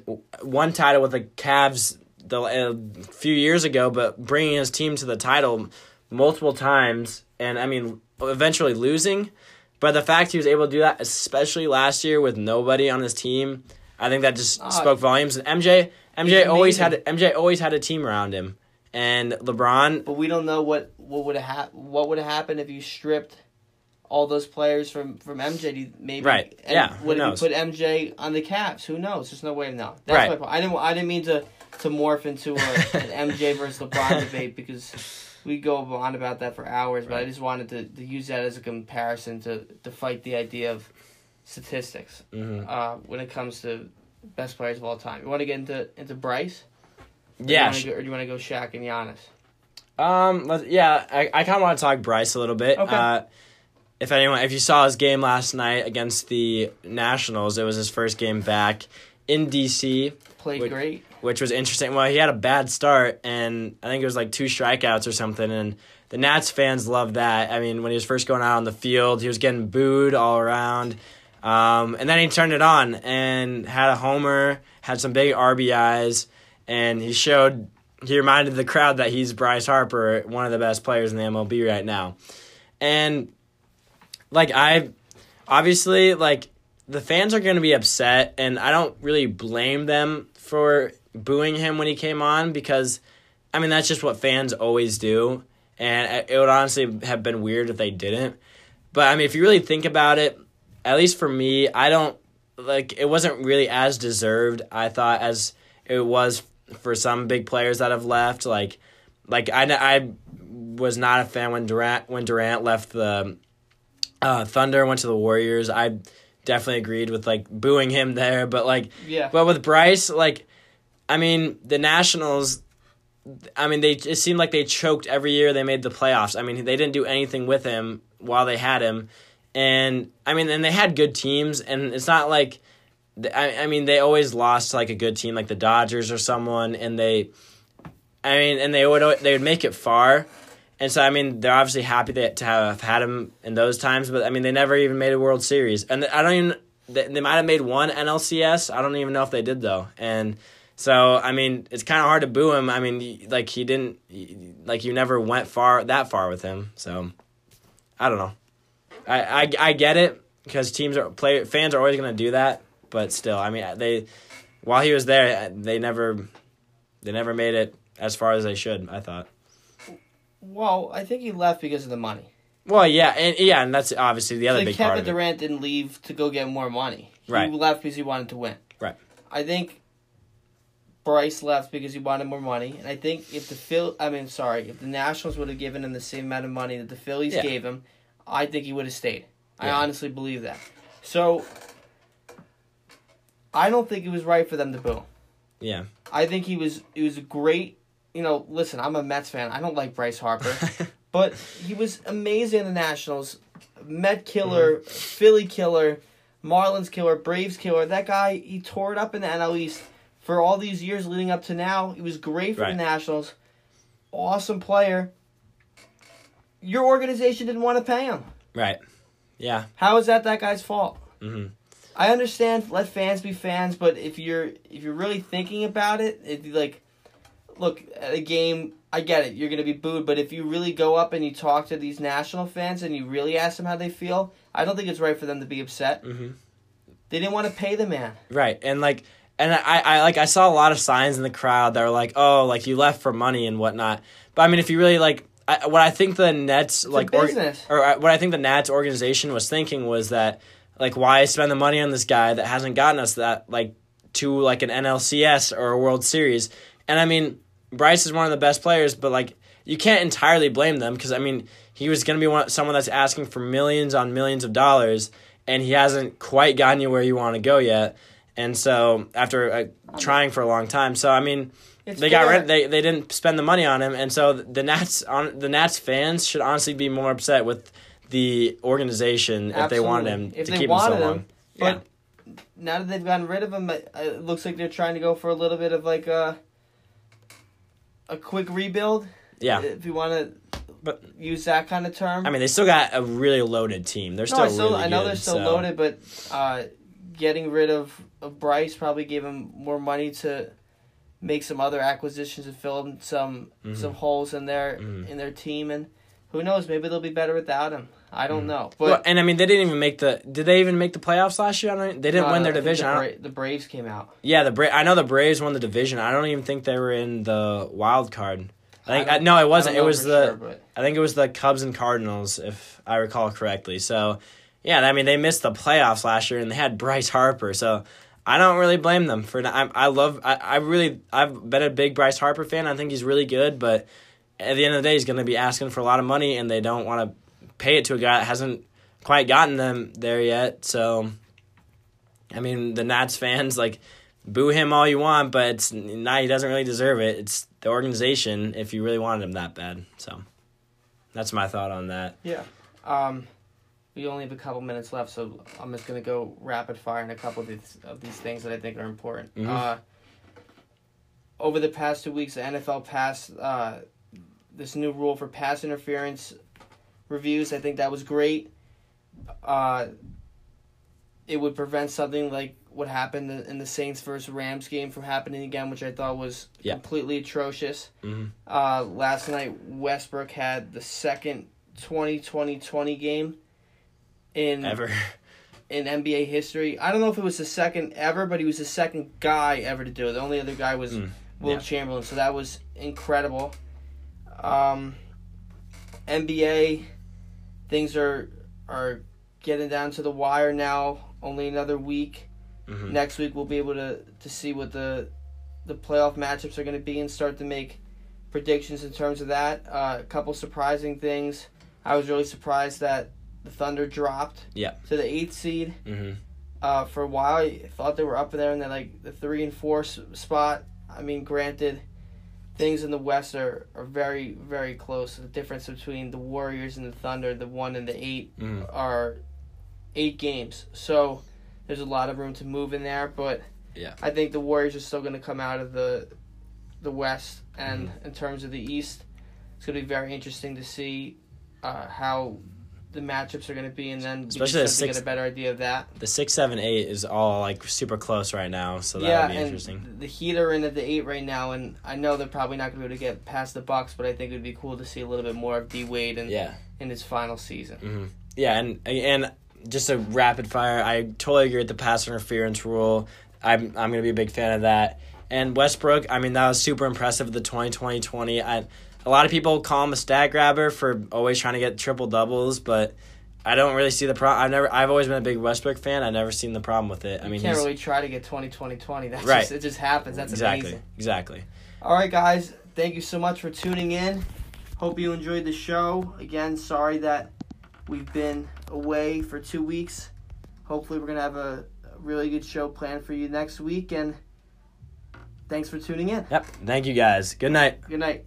one title with the Cavs the a few years ago, but bringing his team to the title multiple times, and I mean eventually losing. But the fact he was able to do that, especially last year with nobody on his team, I think that just Ah, spoke volumes. And MJ, MJ always had MJ always had a team around him, and LeBron. but we don't know what what would have what would have happened if you stripped all those players from from MJ. Maybe Right. and Yeah, Would you put MJ on the Cavs Who knows? There's no way to know. That's Right. my point. I didn't I didn't mean to to morph into a, an (laughs) MJ versus LeBron debate because we go on about that for hours. But I just wanted to, to use that as a comparison to to fight the idea of statistics Mhm. uh, when it comes to best players of all time. You want to get into into Bryce? Or Yeah, Do go, or do you want to go Shaq and Giannis? Um, yeah, I, I kind of want to talk Bryce a little bit. Okay. Uh, if anyone, if you saw his game last night against the Nationals, it was his first game back in DC, Played Wait. great. which was interesting. Well, he had a bad start, and I think it was like two strikeouts or something, and the Nats fans loved that. I mean, when he was first going out on the field, he was getting booed all around. Um, and then he turned it on and had a homer, had some big RBIs, and he showed he reminded the crowd that he's Bryce Harper, one of the best players in the MLB right now. And like I obviously like the fans are going to be upset and I don't really blame them for booing him when he came on because I mean that's just what fans always do. and it would honestly have been weird if they didn't. But I mean, if you really think about it, at least for me, I don't like it wasn't really as deserved. I thought as it was for some big players that have left. Like, like I I was not a fan when Durant when Durant left the uh, Thunder, went to the Warriors. I definitely agreed with like booing him there, but like Yeah. But with Bryce, like, I mean, the Nationals. I mean, they it seemed like they choked every year they made the playoffs. I mean, they didn't do anything with him while they had him, and I mean, and they had good teams, and it's not like, I I mean, they always lost to like a good team like the Dodgers or someone, and they, I mean, and they would they would make it far, and so I mean, they're obviously happy that to have had him in those times, but I mean, they never even made a World Series, and I don't even they, they might have made one NLCS. I don't even know if they did though, and. So I mean, it's kind of hard to boo him. I mean, like he didn't, like you never went far that far with him. So I don't know. I I, I get it because teams are play fans are always gonna do that, but still, I mean, uh, they while he was there, uh, they never they never made it as far as they should. I thought. Well, I think he left because of the money. Well, yeah, and yeah, and that's obviously the other like big Kevin part of it. Durant didn't leave to go get more money. He Right. left because he wanted to win. Right. I think Bryce left because he wanted more money, and I think if the Phil, I mean, sorry, if the Nationals would have given him the same amount of money that the Phillies Yeah. gave him, I think he would have stayed. I honestly believe that. So, I don't think it was right for them to boo. Yeah. I think he was he was a great. You know, listen, I'm a Mets fan. I don't like Bryce Harper, (laughs) but he was amazing in the Nationals. Met killer, Mm-hmm. Philly killer, Marlins killer, Braves killer. That guy, he tore it up in the NL East for all these years leading up to now. He was great for Right. the Nationals. Awesome player. Your organization didn't want to pay him. Right. Yeah. How is that that guy's fault? Mhm. I understand. Let fans be fans, but if you're if you're really thinking about it, you like, look at a game. I get it. You're gonna be booed, but if you really go up and you talk to these national fans and you really ask them how they feel, I don't think it's right for them to be upset. Mhm. They didn't want to pay the man. Right. And like and I, I like I saw a lot of signs in the crowd that were like, oh, like you left for money and whatnot. But I mean, if you really like, I, what I think the Nets like or, business. or I- what I think the Nats organization was thinking was that like why spend the money on this guy that hasn't gotten us that like to like an NLCS or a World Series. And I mean, Bryce is one of the best players, but like you can't entirely blame them because I mean he was going to be one someone that's asking for millions on millions of dollars, and he hasn't quite gotten you where you want to go yet. And so after uh, trying for a long time, so I mean. It's they got rid. They they didn't spend the money on him, and so the Nats on the Nats fans should honestly be more upset with the organization if they wanted him If to keep him so him, long. Yeah. But now that they've gotten rid of him, it it looks like they're trying to go for a little bit of like a a quick rebuild. Yeah. If you want to But use that kind of term. I mean, they still got a really loaded team. They're no, still I, still, really I know good, they're still so- loaded, but uh, getting rid of, of Bryce probably gave him more money to make some other acquisitions and fill in some Mm-hmm. some holes in their in their team, and who knows, maybe they'll be better without him. I don't mm. know, but. Well, and I mean, they didn't even make the. Did they even make the playoffs last year? I don't, they didn't no, win their I division. The, Bra- the Braves came out. yeah, the Bra- I know the Braves won the division. I don't even think they were in the wild card. I think I I uh, no, it wasn't. It was the. sure, but- I think it was the Cubs and Cardinals, if I recall correctly. So, yeah, I mean, they missed the playoffs last year, and they had Bryce Harper. So, I don't really blame them for. I, I love. I, I really. I've been a big Bryce Harper fan. I think he's really good, but at the end of the day, he's going to be asking for a lot of money, and they don't want to pay it to a guy that hasn't quite gotten them there yet. So, I mean, the Nats fans like boo him all you want, but it's not. He doesn't really deserve it. It's the organization if you really wanted him that bad. So, that's my thought on that. Yeah. Um, we only have a couple minutes left, so I'm just gonna go rapid fire in a couple of these of these things that I think are important. Mhm. Uh, over the past two weeks, the NFL passed uh, this new rule for pass interference reviews. I think that was great. Uh, it would prevent something like what happened in the Saints versus Rams game from happening again, which I thought was Yeah. completely atrocious. Mhm. Uh, last night, Westbrook had the second 20-20-20 game in Ever. (laughs) in NBA history. I don't know if it was the second ever, but he was the second guy ever to do it. The only other guy was Mm, Wilt yeah. Chamberlain, so that was incredible. Um, NBA, things are are getting down to the wire now. Only another week. Mhm. Next week we'll be able to to see what the the playoff matchups are going to be and start to make predictions in terms of that. Uh, a couple surprising things. I was really surprised that the Thunder dropped Yeah. to the eighth seed. hmm Uh, for a while, I thought they were up there in the like the three and four s- spot. I mean, granted, things in the West are, are very very close. The difference between the Warriors and the Thunder, the one and the 8 Mhm. are eight games. So there's a lot of room to move in there, but Yeah. I think the Warriors are still going to come out of the the West, and Mm-hmm. in terms of the East, it's going to be very interesting to see uh, how the matchups are going to be, and then we Especially the to six- get a better idea of that. The six, seven, eight is all like super close right now, so that yeah, would be and interesting. the Heat are in at the eight right now, and I know they're probably not going to be able to get past the Bucks, but I think it would be cool to see a little bit more of D Wade in, Yeah. in his final season. hmm Yeah, and and just a rapid fire. I totally agree with the pass interference rule. I'm I'm gonna be a big fan of that. And Westbrook, I mean, that was super impressive. The 2020 I a lot of people call him a stat grabber for always trying to get triple doubles, but I don't really see the problem. I've never. I've always been a big Westbrook fan. I've never seen the problem with it. I mean, You can't really try to get 20 20 20. That's Right. just, it just happens. That's exactly, amazing. exactly. All right, guys. Thank you so much for tuning in. Hope you enjoyed the show. Again, sorry that we've been away for two weeks. Hopefully, we're going to have a really good show planned for you next week. And thanks for tuning in. Yep. Thank you guys. Good night. Good night.